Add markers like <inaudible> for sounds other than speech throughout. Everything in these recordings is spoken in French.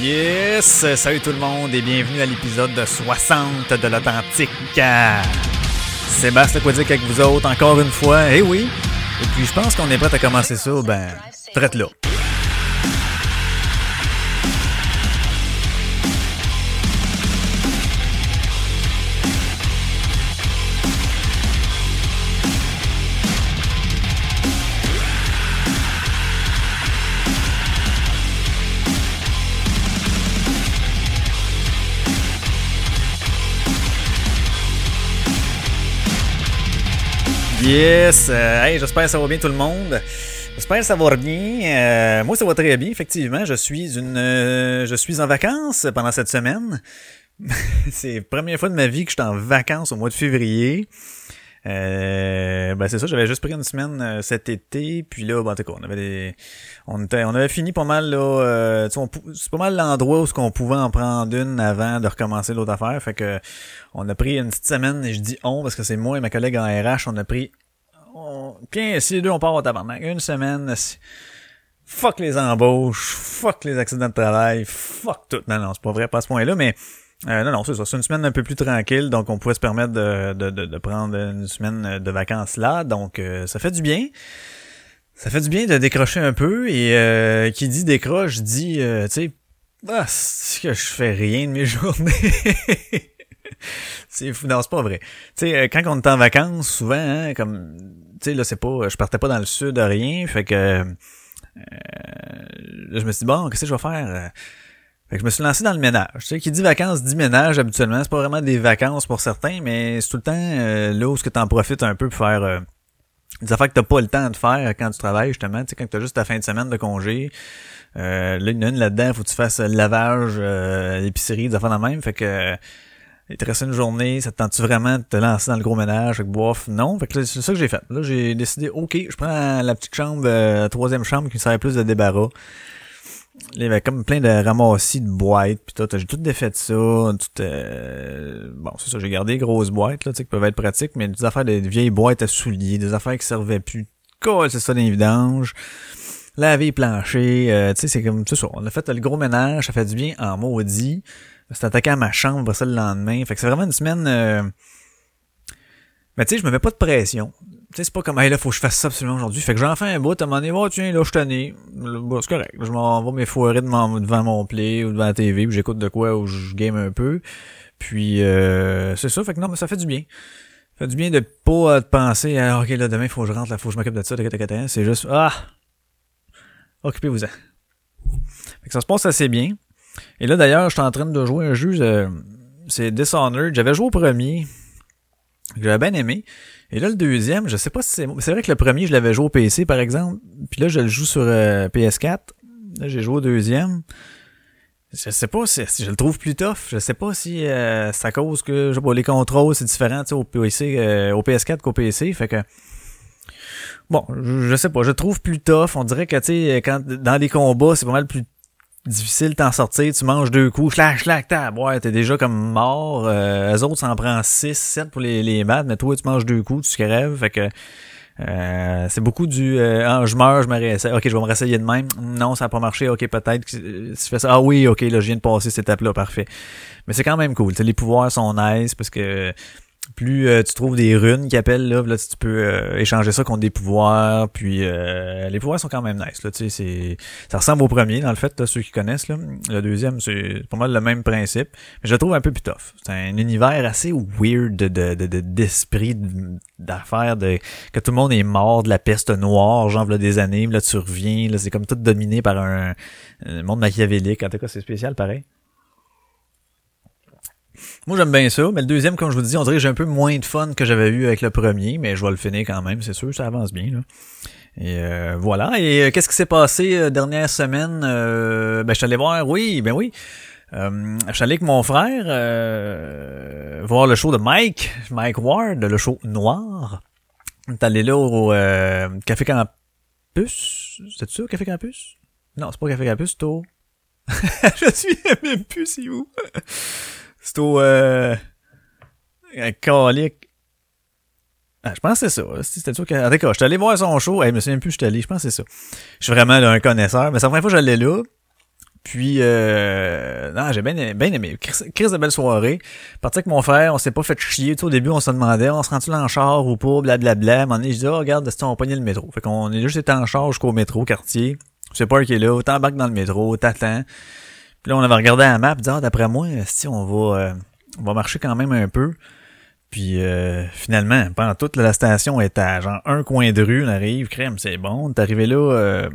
Yes! Salut tout le monde et bienvenue à l'épisode 60 de l'Authentique. Sébastien Aquatique avec vous autres encore une fois. Eh oui! Et puis je pense qu'on est prêt à commencer ça, ben, traite Yes! Euh, hey, j'espère que ça va bien tout le monde. J'espère que ça va bien. Euh, moi, ça va très bien, effectivement. Je suis une, euh, je suis en vacances pendant cette semaine. <laughs> c'est la première fois de ma vie que je suis en vacances au mois de février. Euh, ben c'est ça, j'avais juste pris une semaine cet été, puis là, ben, en tout cas, on avait des, on était, on avait fini pas mal là, c'est pas mal l'endroit où ce qu'on pouvait en prendre une avant de recommencer l'autre affaire, fait que on a pris une petite semaine, et je dis on parce que c'est moi et ma collègue en RH, on a pris on... Si les deux, on part au tabarnak. Une semaine, fuck les embauches, fuck les accidents de travail, fuck tout. Non, non, c'est pas vrai, pas à ce point-là, mais euh, non, non, c'est ça. C'est une semaine un peu plus tranquille, donc on pouvait se permettre de, de, de, prendre une semaine de vacances là. Donc, euh, ça fait du bien. Ça fait du bien de décrocher un peu. Et euh, qui dit décroche dit, tu sais, ah, c'est que je fais rien de mes <laughs> journées. c'est fou. Non, c'est pas vrai. Tu sais, quand on est en vacances, souvent, hein, comme tu sais, là, c'est pas, je partais pas dans le sud de rien, fait que, euh, je me suis dit, bon, qu'est-ce que je vais faire? Euh, fait que je me suis lancé dans le ménage. Tu sais, qui dit vacances dit ménage habituellement. C'est pas vraiment des vacances pour certains, mais c'est tout le temps euh, là où ce que t'en profites un peu pour faire euh, des affaires que t'as pas le temps de faire quand tu travailles, justement. Tu sais, quand t'as juste ta fin de semaine de congé. Euh, là, il une là-dedans, faut que tu fasses le lavage, l'épicerie, des affaires de même. Fait que il te reste une journée, ça te tente-tu vraiment de te lancer dans le gros ménage avec bof? Non. Fait que c'est ça que j'ai fait. Là, j'ai décidé, ok, je prends la petite chambre, euh, la troisième chambre qui me servait plus de débarras. Il y avait comme plein de ramassis de boîtes, puis tout, j'ai tout défait de ça, tout, euh, bon, c'est ça, j'ai gardé les grosses boîtes, là, tu sais, qui peuvent être pratiques, mais des affaires de vieilles boîtes à souliers, des affaires qui servaient plus. Quoi, c'est ça, des vidanges. Laver plancher, euh, tu sais, c'est comme, c'est ça, on a fait le gros ménage, ça fait du bien en maudit. C'est attaqué à ma chambre, ça le lendemain. Fait que c'est vraiment une semaine. Euh... Mais tu sais, je me mets pas de pression. Sais, c'est pas comme, hey, là, faut que je fasse ça absolument aujourd'hui. Fait que j'en fais un bout, à un moment donné, oh, tiens, là, je suis Bon, c'est correct. Je m'en vais mes foirer devant mon play ou devant la TV, puis j'écoute de quoi ou je game un peu. Puis, euh, c'est ça. Fait que non, mais ça fait du bien. Ça fait du bien de pas penser, à, ok, là, demain, faut que je rentre, là, faut que je m'occupe de ça, c'est juste, ah, occupez-vous-en. Fait que ça se passe assez bien. Et là, d'ailleurs, je suis en train de jouer un jeu, euh, c'est Dishonored. J'avais joué au premier, que j'avais bien aimé. Et là, le deuxième, je sais pas si c'est... C'est vrai que le premier, je l'avais joué au PC, par exemple. Puis là, je le joue sur euh, PS4. Là, j'ai joué au deuxième. Je sais pas si, je le trouve plus tough. Je sais pas si euh, à cause que je sais les contrôles, c'est différent au PC, euh, au PS4 qu'au PC. Fait que... Bon, je, sais pas, je trouve plus tough. On dirait que, tu sais, quand dans les combats, c'est pas mal plus difficile t'en sortir, tu manges deux coups, clac, clac, ta ouais, t'es déjà comme mort. Euh, eux autres, ça en prend 6, 7 pour les, les battre, mais toi, tu manges deux coups, tu crèves, fait que euh, c'est beaucoup du euh, ah, je meurs, je me réessaye. Ok, je vais me réessayer de même. Non, ça a pas marché. Ok, peut-être. Si je fais ça. Ah oui, ok, là, je viens de passer cette étape-là, parfait. Mais c'est quand même cool. les pouvoirs sont nice parce que plus euh, tu trouves des runes qui appellent là, là tu peux euh, échanger ça contre des pouvoirs puis euh, les pouvoirs sont quand même nice là tu sais c'est ça ressemble au premier dans le fait là, ceux qui connaissent là. Le deuxième c'est pas mal le même principe mais je le trouve un peu plus tough. C'est un univers assez weird de de d'esprit d'affaires de que tout le monde est mort de la peste noire genre là des années là tu reviens là c'est comme tout dominé par un, un monde machiavélique. En tout cas c'est spécial pareil moi, j'aime bien ça, mais le deuxième, comme je vous dis, on dirait que j'ai un peu moins de fun que j'avais eu avec le premier, mais je vais le finir quand même, c'est sûr, ça avance bien. Là. Et euh, voilà. Et euh, qu'est-ce qui s'est passé euh, dernière semaine? ben, je suis allé voir, oui, ben oui. je suis allé avec mon frère voir le show de Mike, Mike Ward, le show noir. On allé là au Café Campus. C'est ça, Café Campus? Non, c'est pas Café Campus, c'est au... <laughs> je suis même plus, c'est où? C'est au... Euh, calique. Ah, je pense que c'est ça. C'était sûr que... En tout cas, je suis allé voir son show. Hey, je me souviens plus je suis allé. Je pense que c'est ça. Je suis vraiment là, un connaisseur. Mais c'est la première fois que j'allais là. Puis, euh, non, j'ai bien, bien aimé. Crise de belle soirée. Parti avec mon frère, on s'est pas fait chier. au début, on se demandait, on se rend-tu en char ou pas, blablabla. À un moment je dis, oh, regarde, on va pogner le métro? Fait qu'on est juste été en charge jusqu'au métro, quartier. Je sais pas qui est là, t'embarques dans le métro, t'attends. Puis là, on avait regardé la map, dit, ah, d'après moi, si on va, euh, on va marcher quand même un peu. Puis euh, finalement, pendant toute la station est à genre un coin de rue, on arrive, crème, c'est bon. T'es arrivé là euh,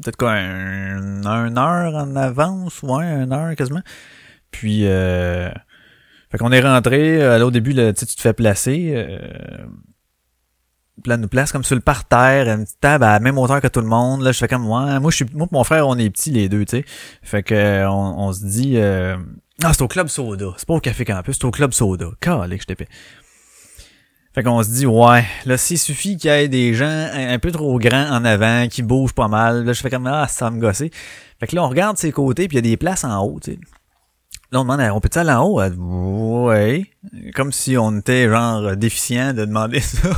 peut-être quoi, un, un, heure en avance, ouais, une heure quasiment. Puis euh, fait qu'on est rentré, euh, là au début, là, tu te fais placer. Là, nous place comme sur le parterre, une petite table à la même hauteur que tout le monde. Là, je fais comme moi. Moi, je suis. Moi mon frère, on est petits les deux, tu sais. Fait que on, on se dit euh, Ah, c'est au Club Soda. C'est pas au Café Campus, c'est au Club Soda. Calé que je t'ai fait qu'on se dit, ouais, là, s'il suffit qu'il y ait des gens un, peu trop grands en avant, qui bougent pas mal, là, je fais comme, ah, ça me gosser. Fait que là, on regarde ses côtés, puis il y a des places en haut, tu sais. On demande, on peut-tu aller en haut? Ouais. Comme si on était, genre, déficient de demander <laughs> ça.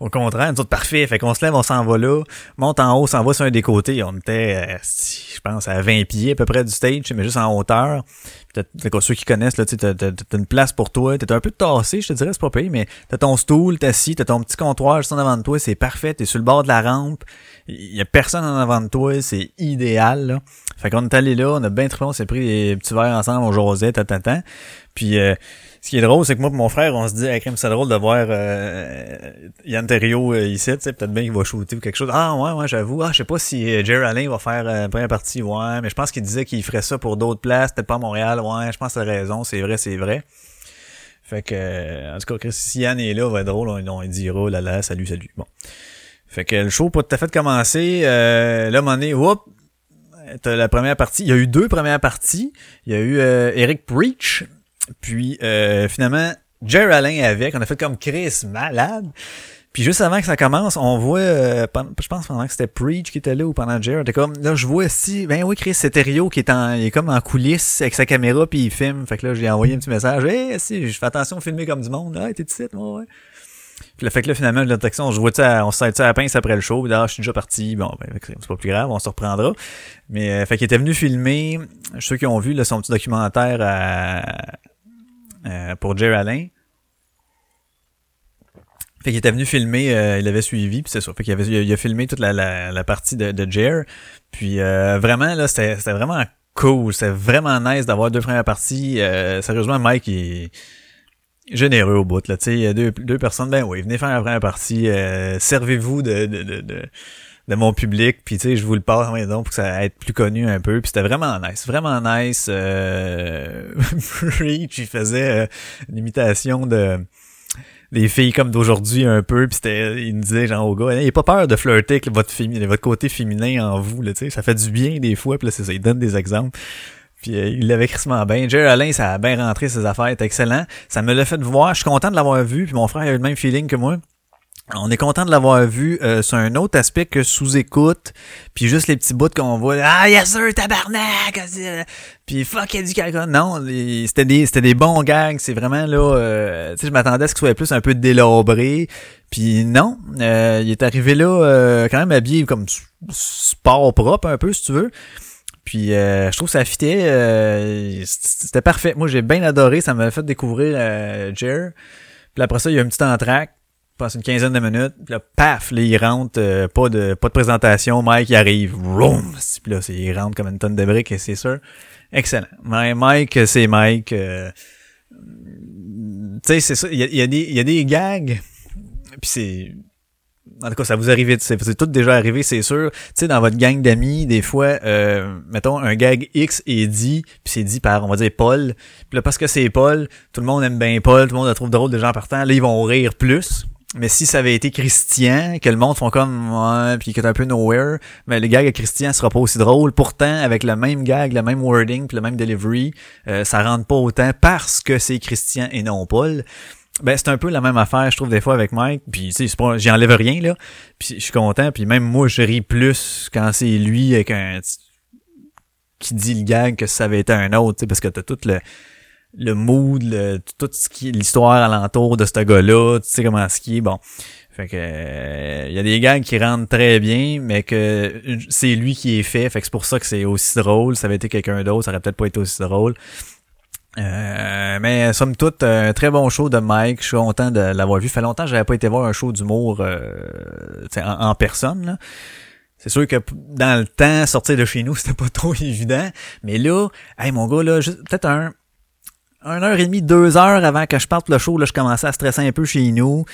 Au contraire, nous autres, parfait. Fait qu'on se lève, on s'en va là, monte en haut, s'en va sur un des côtés. On était, euh, je pense, à 20 pieds à peu près du stage, mais juste en hauteur. T'as, quoi, ceux qui connaissent, là, tu t'as, t'as, une place pour toi. T'es un peu tassé, je te dirais, c'est pas payé, mais t'as ton stool, t'es assis, t'as ton petit comptoir juste en avant de toi, c'est parfait. T'es sur le bord de la rampe. Il y a personne en avant de toi, c'est idéal, là. Fait qu'on est allé là, on a bien trop on s'est pris des petits verres ensemble, on jasait, tant, Puis, euh, ce qui est drôle, c'est que moi et mon frère, on se dit, hey, c'est drôle de voir euh, Yann Terrio euh, ici, tu sais, peut-être bien qu'il va shooter ou quelque chose. Ah ouais, ouais, j'avoue. Ah, je sais pas si euh, Jerry Allen va faire euh, première partie, ouais, mais je pense qu'il disait qu'il ferait ça pour d'autres places, peut-être pas à Montréal, ouais, je pense que t'as raison, c'est vrai, c'est vrai. Fait que, en tout cas, si Yann est là, va être drôle, on, on dira, oh là là, salut, salut. Bon. Fait que le show pas tout à fait commencer. Euh, là, mon whoop, t'as la première partie. Il y a eu deux premières parties. Il y a eu Eric Preach puis euh, finalement, Jerry Allen avec, on a fait comme Chris malade. Puis juste avant que ça commence, on voit, euh, je pense pendant que c'était Preach qui était là ou pendant Jerry, était comme, là je vois si, ben oui Chris, c'est Rio qui est en, il est comme en coulisses avec sa caméra puis il filme. Fait que là j'ai envoyé un petit message, hey si, je fais attention à filmer comme du monde, ah t'es ici, moi ouais. Puis fait que là, finalement, la on se voit on se à la pince après le show, là, je suis déjà parti, bon, ben, c'est pas plus grave, on se reprendra. Mais, euh, fait qu'il était venu filmer, ceux qui ont vu, là, son petit documentaire à, euh, pour Jerry Allen. Fait qu'il était venu filmer, euh, il avait suivi, puis c'est ça. Fait qu'il avait, il a, filmé toute la, la, partie de, de Jer. Puis euh, vraiment, là, c'était, vraiment cool. C'était vraiment nice d'avoir deux premières parties. sérieusement, Mike est généreux au bout. Là, il y a deux, deux personnes, ben oui, venez faire la première partie. servez-vous de, de, de de mon public puis je vous le passe donc pour que ça être plus connu un peu puis c'était vraiment nice vraiment nice euh... <laughs> Preach il faisait euh, une imitation de des filles comme d'aujourd'hui un peu puis c'était il me disait genre au gars il pas peur de flirter avec votre féminin votre côté féminin en vous là tu sais ça fait du bien des fois puis là c'est ça il donne des exemples puis euh, il l'avait crissement bien. Jerry Alain, ça a bien rentré ses affaires, c'est excellent. Ça me l'a fait voir. Je suis content de l'avoir vu. Puis mon frère a eu le même feeling que moi. On est content de l'avoir vu euh, sur un autre aspect que sous-écoute, puis juste les petits bouts qu'on voit. Ah yes sir, tabarnak! Puis fuck, il y a du caca. Non, c'était des c'était des bons gags. C'est vraiment là. Euh, tu sais, je m'attendais à ce qu'il soit plus un peu délabré. Puis non, euh, il est arrivé là quand même habillé comme sport propre un peu si tu veux. Puis je trouve que ça fitait. c'était parfait. Moi j'ai bien adoré. Ça m'a fait découvrir Jer. Puis après ça, il y a un petit entraque passe une quinzaine de minutes, puis là, paf, là, il rentre, euh, pas de pas de présentation, Mike il arrive, room, puis là, il rentre comme une tonne de briques, c'est sûr. Excellent. Mike, c'est Mike. Euh, tu sais, c'est ça, il y a, y, a des, y a des gags, puis c'est... En tout cas, ça vous arrive, c'est tout déjà arrivé, c'est sûr. Tu sais, dans votre gang d'amis, des fois, euh, mettons, un gag X est dit, puis c'est dit par, on va dire, Paul. Puis là, parce que c'est Paul, tout le monde aime bien Paul, tout le monde le trouve drôle de gens partant. Là, ils vont rire plus. Mais si ça avait été Christian, que le monde font comme ouais, puis que un peu nowhere, mais le gag à Christian sera pas aussi drôle. Pourtant, avec le même gag, le même wording, puis le même delivery, euh, ça rentre pas autant parce que c'est Christian et non Paul. Ben c'est un peu la même affaire, je trouve des fois avec Mike. Puis tu sais, j'y rien là. Puis je suis content. Puis même moi, je ris plus quand c'est lui avec un qui dit le gag que ça avait été un autre, parce que t'as tout le le mood, le, tout ce qui l'histoire alentour de ce gars-là, tu sais comment ce qui est, bon. Fait que il y a des gags qui rentrent très bien, mais que c'est lui qui est fait. Fait que c'est pour ça que c'est aussi drôle. Ça avait été quelqu'un d'autre, ça aurait peut-être pas été aussi drôle. Euh, mais somme toute, un très bon show de Mike. Je suis content de l'avoir vu. Ça fait longtemps que j'avais pas été voir un show d'humour euh, en, personne. C'est sûr que dans le temps, sortir de chez nous, <laughs> c'était pas trop évident. Mais là, hey mon gars, là, peut-être un, un heure et demie, deux heures avant que je parte le show, là, je commençais à stresser un peu chez nous.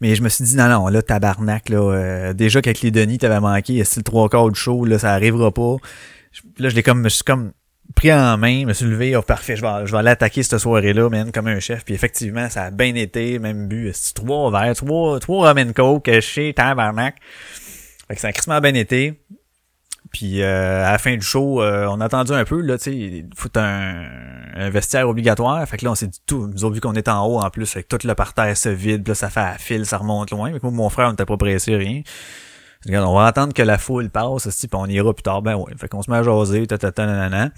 Mais je me suis dit, non, non, là, tabarnak, là, euh, déjà qu'avec les Denis, t'avais manqué, c'est le trois quarts du show, là, ça arrivera pas. Là, je l'ai comme, je suis comme pris en main, me suis levé, oh, parfait, je vais, je vais aller attaquer cette soirée-là, man, comme un chef. Puis effectivement, ça a bien été, même bu, trois verres, trois, trois rum coke chez Tabarnak. Fait que ça a crissement bien été. Puis euh, à la fin du show, euh, on a attendu un peu, là, tu sais, il faut un, un, vestiaire obligatoire. Fait que là, on s'est dit tout, nous avons vu qu'on est en haut en plus, que tout le parterre se vide, puis là, ça fait à fil, ça remonte loin. Mais moi, mon frère, on n'était pas pressé, rien. Regarde, on va attendre que la foule passe, puis on ira plus tard. Ben ouais. Fait qu'on se met à jaser, tatata, nanana.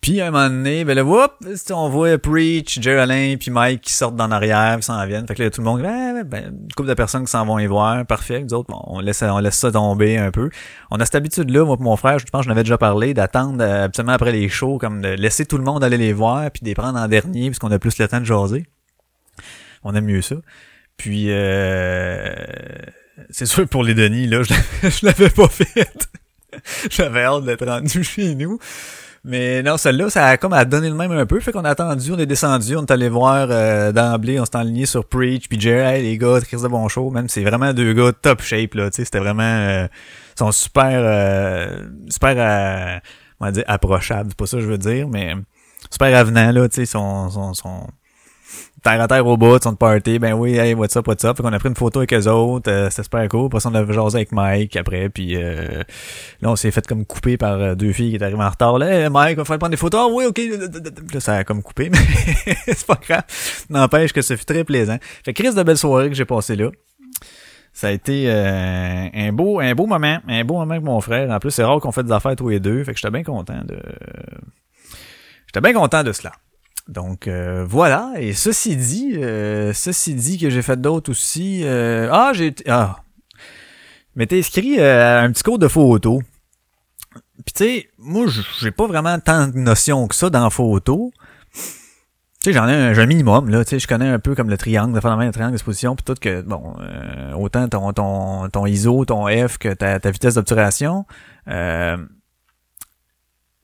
Puis à un moment donné, ben là, whoop, on voit Preach, Jerry puis Mike qui sortent d'en arrière, qui s'en viennent. Fait que là, tout le monde, ben, ben, une couple de personnes qui s'en vont y voir, parfait. Nous autres, on laisse, on laisse ça tomber un peu. On a cette habitude-là, moi et mon frère, je pense que je avais déjà parlé, d'attendre euh, absolument après les shows, comme de laisser tout le monde aller les voir, puis de les prendre en dernier, puisqu'on a plus le temps de jaser. On aime mieux ça. Puis euh, c'est sûr pour les Denis, là, je l'avais <laughs> pas fait. <laughs> J'avais hâte d'être rendu chez nous. Mais non, celle-là, ça a comme à donner le même un peu. Fait qu'on a attendu, on est descendu, on est allé voir euh, d'emblée, on s'est enligné sur Preach, puis hey, les gars, Chris de bon show, même c'est vraiment deux gars top shape, là, tu sais, c'était vraiment, euh, sont super, euh, super, euh, on va dire, approchables, pas ça je veux dire, mais super avenants, là, tu sais, sont, sont, sont terre à terre au bout de son party, ben oui, hey, what's up, what's up. Fait qu'on a pris une photo avec eux autres, euh, c'était super cool. Après ça, on a jasé avec Mike après, puis euh, là, on s'est fait comme couper par euh, deux filles qui étaient arrivées en retard. Là, hey, Mike, on va prendre des photos. Ah, oui, ok. Là, ça a comme coupé, <laughs> mais c'est pas grave. N'empêche que ce fut très plaisant. Fait que de belle soirée que j'ai passé là. Ça a été euh, un beau un beau moment, un beau moment avec mon frère. En plus, c'est rare qu'on fait des affaires tous les deux, fait que j'étais bien content de j'étais bien content de cela. Donc euh, voilà, et ceci dit, euh, ceci dit que j'ai fait d'autres aussi. Euh, ah, j'ai ah, m'étais inscrit à un petit cours de photo. Puis tu sais, moi j'ai pas vraiment tant de notions que ça dans photo. Tu sais, j'en ai un, un, minimum, là, tu sais, je connais un peu comme le triangle, de faire un triangle d'exposition, puis tout que, bon, autant ton, ton, ton ISO, ton F que ta, ta vitesse d'obturation. Euh,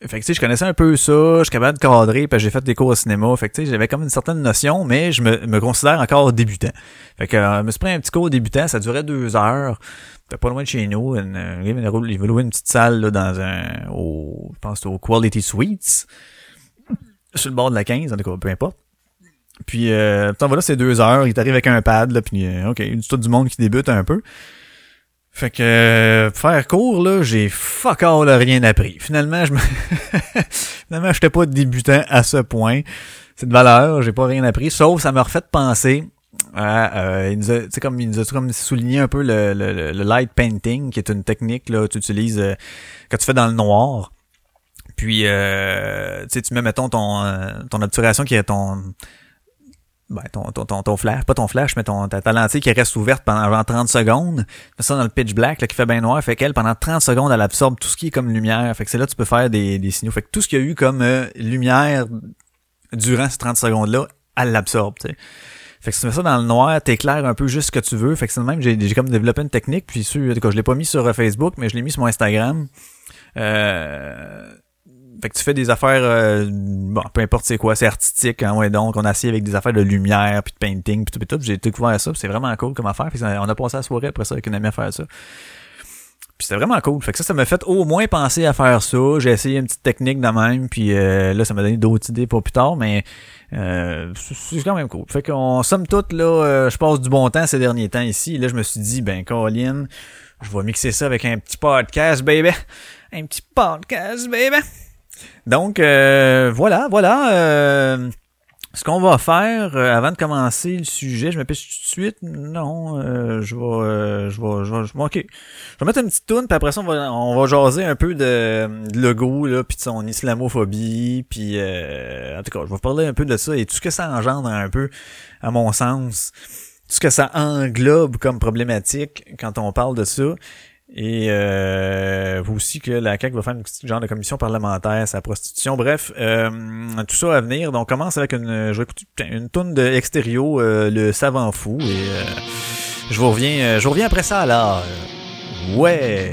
fait que tu sais, je connaissais un peu ça, je suis capable de cadrer, puis j'ai fait des cours au cinéma. Fait que tu sais, j'avais comme une certaine notion, mais je me, me considère encore débutant. Fait que euh, je me suis pris un petit cours débutant, ça durait deux heures. C'était pas loin de chez nous. Une, il veut louer une petite salle là, dans un. Au, je pense au Quality Suites. Sur le bord de la 15, en tout cas, peu importe. Puis euh, voilà, c'est deux heures, il t'arrive avec un pad, là, puis euh, ok, tout du monde qui débute un peu. Fait que euh, faire court là, j'ai fuck all rien appris. Finalement, je me <laughs> finalement j'étais pas débutant à ce point. C'est de valeur, j'ai pas rien appris, sauf ça m'a refait penser à euh, il nous a, comme il nous a comme souligné un peu le, le, le, light painting qui est une technique là que tu utilises euh, que tu fais dans le noir. Puis euh, tu mets mettons ton euh, ton obturation qui est ton ben, ton, ton, ton, flash, pas ton flash, mais ton, ta, lentille qui reste ouverte pendant genre 30 secondes. ça dans le pitch black, là, qui fait bien noir, fait qu'elle, pendant 30 secondes, elle absorbe tout ce qui est comme lumière. Fait que c'est là que tu peux faire des, des signaux. Fait que tout ce qu'il y a eu comme euh, lumière durant ces 30 secondes-là, elle l'absorbe, tu sais. Fait que si tu mets ça dans le noir, t'éclaires un peu juste ce que tu veux. Fait que c'est même, j'ai, j'ai comme développé une technique, puis sur, je l'ai pas mis sur euh, Facebook, mais je l'ai mis sur mon Instagram. Euh, fait que tu fais des affaires, euh, bon, peu importe c'est quoi, c'est artistique, hein, ouais, donc on assis avec des affaires de lumière, puis de painting, puis tout, puis tout. J'ai découvert ça, c'est vraiment cool comme affaire. on a passé la soirée après ça avec une amie à faire ça. Puis c'était vraiment cool. Fait que ça, ça m'a fait au moins penser à faire ça. J'ai essayé une petite technique de même, puis euh, là, ça m'a donné d'autres idées pour plus tard, mais euh, c'est quand même cool. Fait qu'on somme toute, là, je passe du bon temps ces derniers temps ici. là, je me suis dit, ben, Colin, je vais mixer ça avec un petit podcast, baby. Un petit podcast, baby. Donc euh, voilà, voilà. Euh, ce qu'on va faire euh, avant de commencer le sujet, je me pêche tout de suite. Non, je vais, je vais, je vais, ok. Je vais mettre une petite toune, puis après ça, on va, on va jaser un peu de, de Lego, là, puis de son islamophobie, puis en tout cas, je vais parler un peu de ça et tout ce que ça engendre un peu, à mon sens. ce que ça englobe comme problématique quand on parle de ça. Et euh, aussi que la CAQ va faire une petite genre de commission parlementaire, sa prostitution. Bref, euh, tout ça à venir. Donc, on commence avec une, je vais écouter une tourne de euh, le savant fou. Et euh, je vous reviens, je vous reviens après ça alors. Ouais.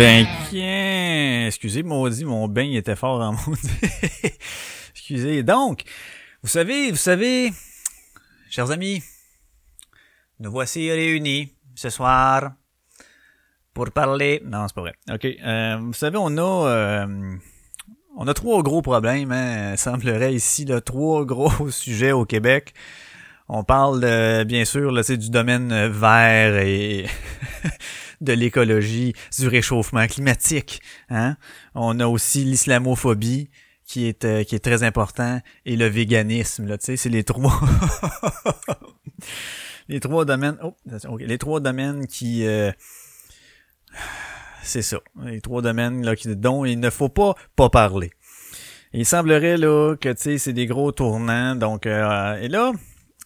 Ben, excusez, maudit, mon bain était fort en <laughs> maudit. excusez. Donc, vous savez, vous savez, chers amis, nous voici réunis ce soir pour parler. Non, c'est pas vrai. Ok. Euh, vous savez, on a, euh, on a trois gros problèmes. Hein, semblerait ici là, trois gros <laughs> sujets au Québec. On parle de, bien sûr là, c'est du domaine vert et <laughs> de l'écologie, du réchauffement climatique. Hein? On a aussi l'islamophobie qui est euh, qui est très important et le véganisme là, tu sais, c'est les trois <laughs> les trois domaines oh, les trois domaines qui euh, c'est ça, les trois domaines là qui, dont il ne faut pas pas parler. il semblerait là que tu sais c'est des gros tournants donc euh, et là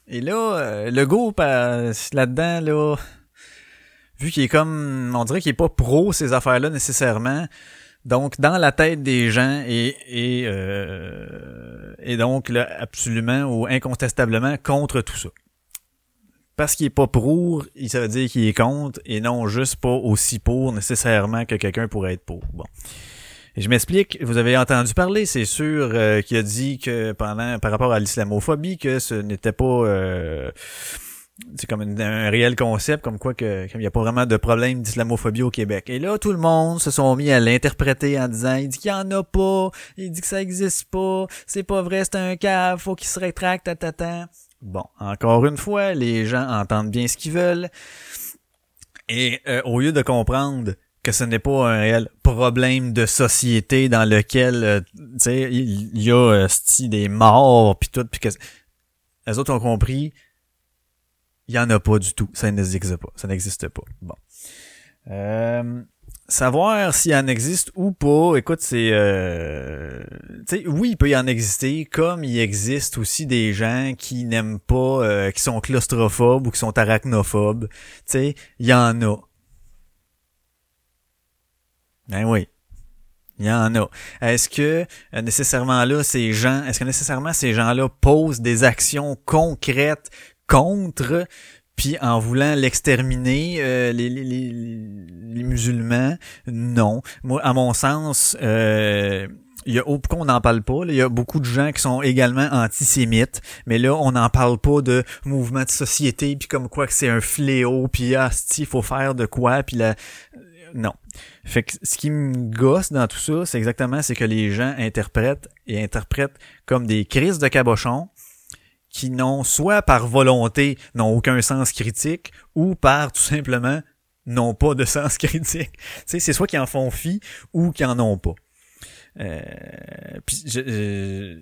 et là le groupe là-dedans là vu qu'il est comme, on dirait qu'il est pas pro ces affaires-là nécessairement. Donc, dans la tête des gens et et, euh, et donc là, absolument ou incontestablement contre tout ça. Parce qu'il est pas pour, ça veut dire qu'il est contre et non juste pas aussi pour nécessairement que quelqu'un pourrait être pour. Bon. Je m'explique, vous avez entendu parler, c'est sûr, euh, qu'il a dit que pendant par rapport à l'islamophobie, que ce n'était pas euh, c'est comme un réel concept, comme quoi que qu'il n'y a pas vraiment de problème d'islamophobie au Québec. Et là, tout le monde se sont mis à l'interpréter en disant, il dit qu'il y en a pas, il dit que ça existe pas, c'est pas vrai, c'est un cas, faut qu'il se rétracte, ta, Bon, encore une fois, les gens entendent bien ce qu'ils veulent. Et euh, au lieu de comprendre que ce n'est pas un réel problème de société dans lequel, euh, tu sais, il y a euh, des morts puis tout, puis que les autres ont compris il y en a pas du tout. Ça n'existe pas. Ça n'existe pas. Bon. Euh, savoir s'il en existe ou pas, écoute, c'est... Euh, oui, il peut y en exister, comme il existe aussi des gens qui n'aiment pas, euh, qui sont claustrophobes ou qui sont arachnophobes. Tu sais, il y en a. Ben oui. Il y en a. Est-ce que euh, nécessairement là, ces gens, est-ce que nécessairement ces gens-là posent des actions concrètes contre, puis en voulant l'exterminer, euh, les, les, les, musulmans, non. Moi, à mon sens, euh, il y a pourquoi on n'en parle pas il y a beaucoup de gens qui sont également antisémites mais là on n'en parle pas de mouvement de société puis comme quoi que c'est un fléau puis ah il faut faire de quoi puis là non fait que ce qui me gosse dans tout ça c'est exactement c'est que les gens interprètent et interprètent comme des crises de cabochon qui n'ont soit par volonté n'ont aucun sens critique ou par tout simplement n'ont pas de sens <laughs> critique. C'est soit qu'ils en font fi ou qu'ils en ont pas. Euh, puis je,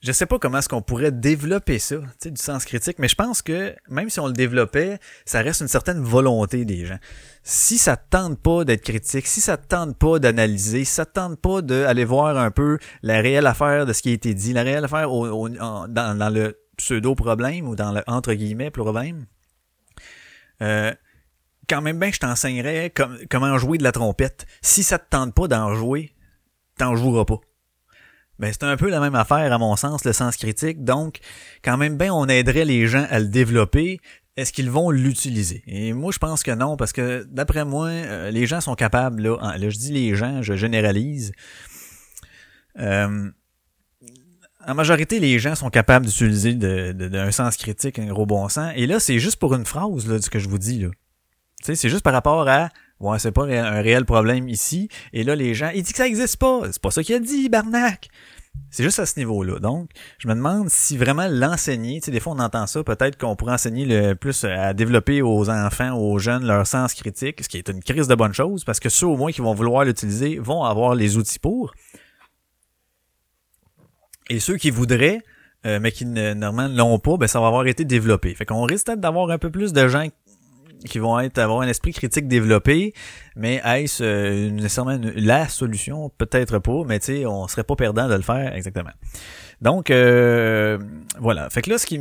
je, sais pas comment est-ce qu'on pourrait développer ça, du sens critique, mais je pense que même si on le développait, ça reste une certaine volonté des gens. Si ça te tente pas d'être critique, si ça te tente pas d'analyser, si ça te tente pas d'aller voir un peu la réelle affaire de ce qui a été dit, la réelle affaire au, dans, dans le pseudo-problème ou dans le entre guillemets problème, euh, quand même bien je t'enseignerais comment jouer de la trompette. Si ça te tente pas d'en jouer, t'en joueras pas. Ben, c'est un peu la même affaire à mon sens, le sens critique. Donc, quand même bien, on aiderait les gens à le développer. Est-ce qu'ils vont l'utiliser? Et moi, je pense que non, parce que d'après moi, euh, les gens sont capables, là, là, je dis les gens, je généralise. Euh, en majorité, les gens sont capables d'utiliser de, de, sens critique, un gros bon sens. Et là, c'est juste pour une phrase, là, de ce que je vous dis, là. Tu sais, c'est juste par rapport à, ouais, c'est pas un réel problème ici. Et là, les gens, il dit que ça existe pas. C'est pas ça qu'il a dit, Barnac. C'est juste à ce niveau-là. Donc, je me demande si vraiment l'enseigner, tu sais, des fois on entend ça, peut-être qu'on pourrait enseigner le plus à développer aux enfants, aux jeunes leur sens critique, ce qui est une crise de bonne chose, parce que ceux au moins qui vont vouloir l'utiliser vont avoir les outils pour. Et ceux qui voudraient, euh, mais qui ne, normalement l'ont pas, ben ça va avoir été développé. Fait qu'on risque peut-être d'avoir un peu plus de gens qui vont être avoir un esprit critique développé, mais est-ce euh, nécessairement la solution? Peut-être pas, mais tu sais, on serait pas perdant de le faire exactement. Donc euh, voilà. Fait que là, ce qui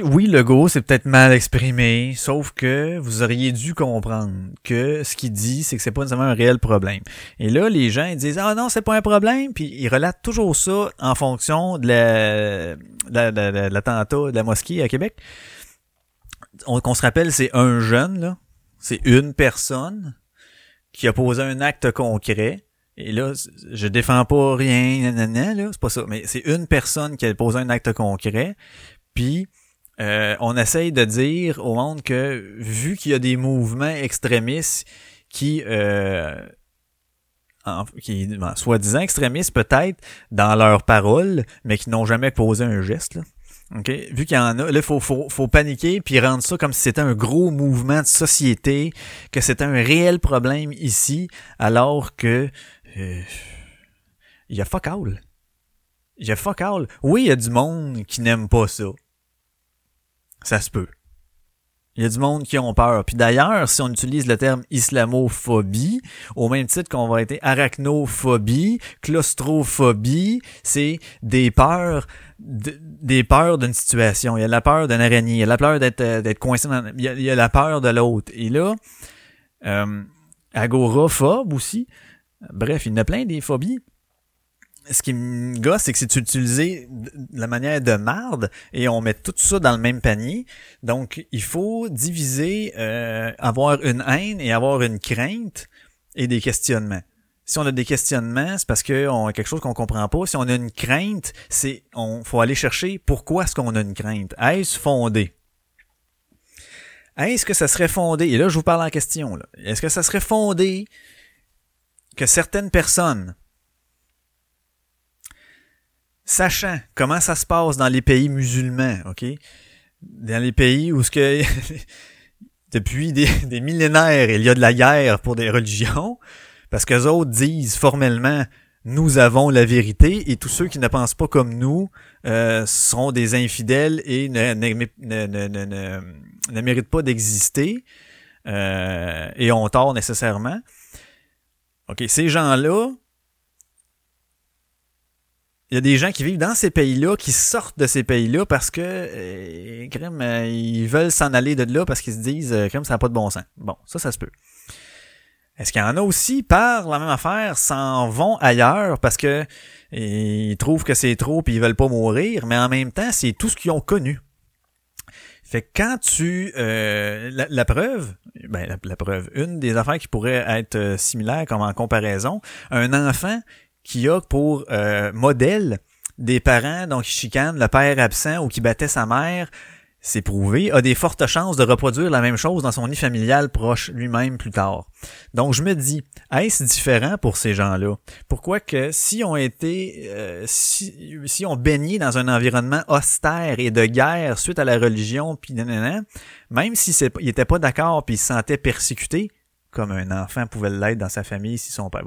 oui, le go, c'est peut-être mal exprimé, sauf que vous auriez dû comprendre que ce qu'il dit, c'est que c'est pas nécessairement un réel problème. Et là, les gens ils disent ah non, c'est pas un problème, puis ils relatent toujours ça en fonction de l'attentat de, de, la mosquée à Québec. On, qu'on se rappelle, c'est un jeune là, c'est une personne qui a posé un acte concret. Et là, je défends pas rien, nanana, là, c'est pas ça. Mais c'est une personne qui a posé un acte concret. Puis euh, on essaye de dire au monde que vu qu'il y a des mouvements extrémistes qui euh, qui ben, soi-disant extrémistes peut-être dans leurs paroles, mais qui n'ont jamais posé un geste. Là. Vu qu'il y en a, là, faut, faut, faut paniquer puis rendre ça comme si c'était un gros mouvement de société, que c'était un réel problème ici, alors que euh, il y a fuck all. Il y a fuck all. Oui, il y a du monde qui n'aime pas ça. Ça se peut. Il y a du monde qui ont peur. Puis d'ailleurs, si on utilise le terme islamophobie, au même titre qu'on va être arachnophobie, claustrophobie, c'est des peurs, des peurs d'une situation. Il y a la peur d'un araignée, il y a la peur d'être euh, coincé dans, il y, a, la peur de l'autre. Et là, euh, agoraphobe aussi. Bref, il y en a plein des phobies ce qui me gosse, c'est que c'est utilisé de la manière de marde et on met tout ça dans le même panier. Donc, il faut diviser, euh, avoir une haine et avoir une crainte et des questionnements. Si on a des questionnements, c'est parce qu'on a quelque chose qu'on comprend pas. Si on a une crainte, c'est on faut aller chercher pourquoi est-ce qu'on a une crainte. Est-ce fondé? est-ce que ça serait fondé, et là je vous parle en question, est-ce que ça serait fondé que certaines personnes, sachant comment ça se passe dans les pays musulmans, ok, dans les pays où ce que <laughs> depuis des, millénaires il y a de la guerre pour des religions, parce que autres disent formellement nous avons la vérité et tous ceux qui ne pensent pas comme nous euh, sont des infidèles et ne, ne, méritent pas d'exister euh, et ont tort nécessairement. OK, ces gens-là, il y a des gens qui vivent dans ces pays-là, qui sortent de ces pays-là parce que euh, euh ils veulent s'en aller de là parce qu'ils se disent euh, crème, ça n'a pas de bon sens. Bon, ça, ça se peut. Est-ce qu'il y en a aussi, par la même affaire, s'en vont ailleurs parce que ils trouvent que c'est trop puis ils veulent pas mourir, mais en même temps, c'est tout ce qu'ils ont connu. Fait que quand tu euh, la, preuve, ben la, preuve, une des affaires qui pourrait être euh, similaire comme en comparaison, un enfant qui a pour euh, modèle des parents donc qui chicanent le père absent ou qui battait sa mère c'est prouvé, a des fortes chances de reproduire la même chose dans son nid familial proche lui-même plus tard. Donc je me dis, est-ce différent pour ces gens-là? Pourquoi que si on été, euh, si, on baignait dans un environnement austère et de guerre suite à la religion, puis même si il était pas d'accord puis il se sentait persécuté, comme un enfant pouvait l'être dans sa famille si son père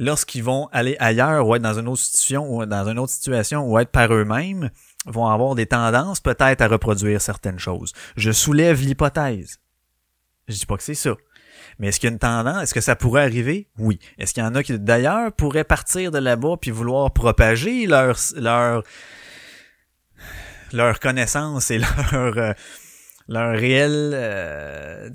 lorsqu'ils vont aller ailleurs ou être dans une autre situation ou dans une autre situation ou être par eux-mêmes, vont avoir des tendances peut-être à reproduire certaines choses. Je soulève l'hypothèse. Je dis pas que c'est ça. Mais est-ce qu'il y a une tendance? Est-ce que ça pourrait arriver? Oui. Est-ce qu'il y en a qui, d'ailleurs, pourraient partir de là-bas puis vouloir propager leur, leur, leur connaissance et <laughs> leur, euh, leur réel, euh,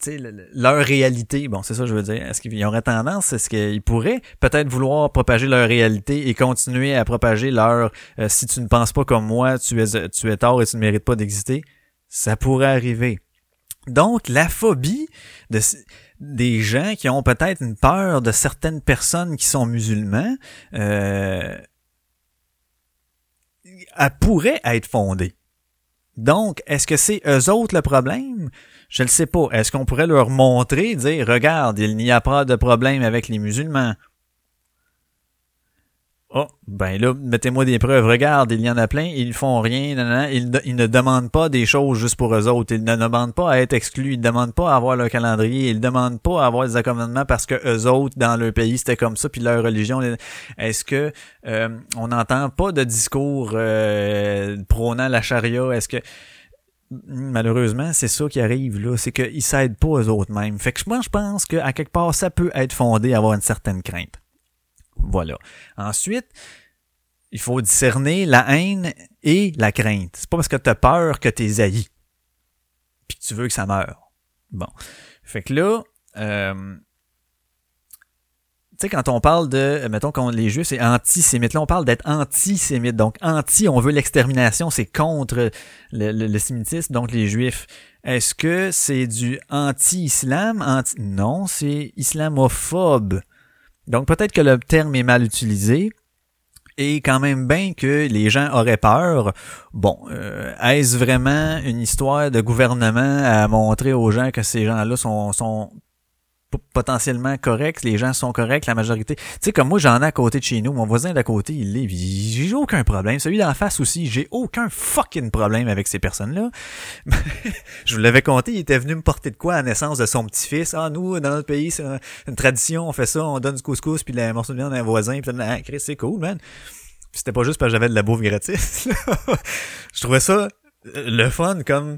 leur réalité. Bon, c'est ça que je veux dire. Est-ce qu'ils auraient tendance, est-ce qu'ils pourraient peut-être vouloir propager leur réalité et continuer à propager leur euh, si tu ne penses pas comme moi, tu es tu es tort et tu ne mérites pas d'exister? Ça pourrait arriver. Donc, la phobie de des gens qui ont peut-être une peur de certaines personnes qui sont musulmans, euh, elle pourrait être fondée. Donc, est-ce que c'est eux autres le problème? Je ne sais pas. Est-ce qu'on pourrait leur montrer, dire, regarde, il n'y a pas de problème avec les musulmans? Oh, ben là, mettez-moi des preuves. Regarde, il y en a plein, ils font rien, Ils, ne demandent pas des choses juste pour eux autres. Ils ne demandent pas à être exclus. Ils ne demandent pas à avoir leur calendrier. Ils ne demandent pas à avoir des accommodements parce que eux autres, dans leur pays, c'était comme ça, puis leur religion. Est-ce que euh, on n'entend pas de discours euh, prônant la charia? Est-ce que malheureusement, c'est ça qui arrive là, c'est qu'ils s'aident pas eux autres mêmes. Fait que moi, je pense qu'à quelque part, ça peut être fondé à avoir une certaine crainte. Voilà. Ensuite, il faut discerner la haine et la crainte. C'est pas parce que tu as peur que t'es haï. Puis tu veux que ça meure. Bon. Fait que là, euh, tu sais, quand on parle de, mettons, qu'on les Juifs, c'est antisémite. Là, on parle d'être antisémite. Donc, anti, on veut l'extermination, c'est contre le, le, sémitisme, donc les Juifs. Est-ce que c'est du anti-islam? Anti... Non, c'est islamophobe. Donc peut-être que le terme est mal utilisé. Et quand même bien que les gens auraient peur. Bon, euh, est-ce vraiment une histoire de gouvernement à montrer aux gens que ces gens-là sont, sont potentiellement correct, les gens sont corrects, la majorité. Tu sais, comme moi, j'en ai à côté de chez nous, mon voisin d'à côté, il l'est, j'ai aucun problème. Celui d'en face aussi, j'ai aucun fucking problème avec ces personnes-là. <laughs> je vous l'avais compté, il était venu me porter de quoi à la naissance de son petit-fils. Ah, nous, dans notre pays, c'est une tradition, on fait ça, on donne du couscous, puis le morceau de viande à un voisin, puis ah, Chris, c'est cool, man. C'était pas juste parce que j'avais de la bouffe gratis. <laughs> je trouvais ça euh, le fun comme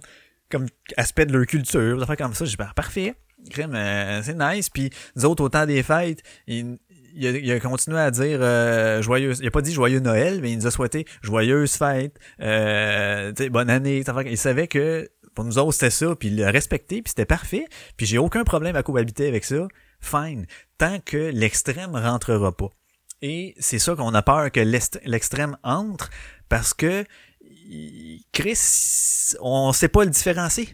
comme aspect de leur culture, des comme ça. Je dis, ben, parfait. Euh, c'est nice. Puis nous autres, au temps des fêtes, il, il, a, continué à dire euh, joyeuse. Il a pas dit joyeux Noël, mais il nous a souhaité joyeuse fête, euh, bonne année. Il savait que pour nous autres, c'était ça, puis il l'a respecté, puis c'était parfait. Puis j'ai aucun problème à cohabiter avec ça. Fine. Tant que l'extrême rentrera pas. Et c'est ça qu'on a peur que l'extrême entre parce que Chris, on sait pas le différencier.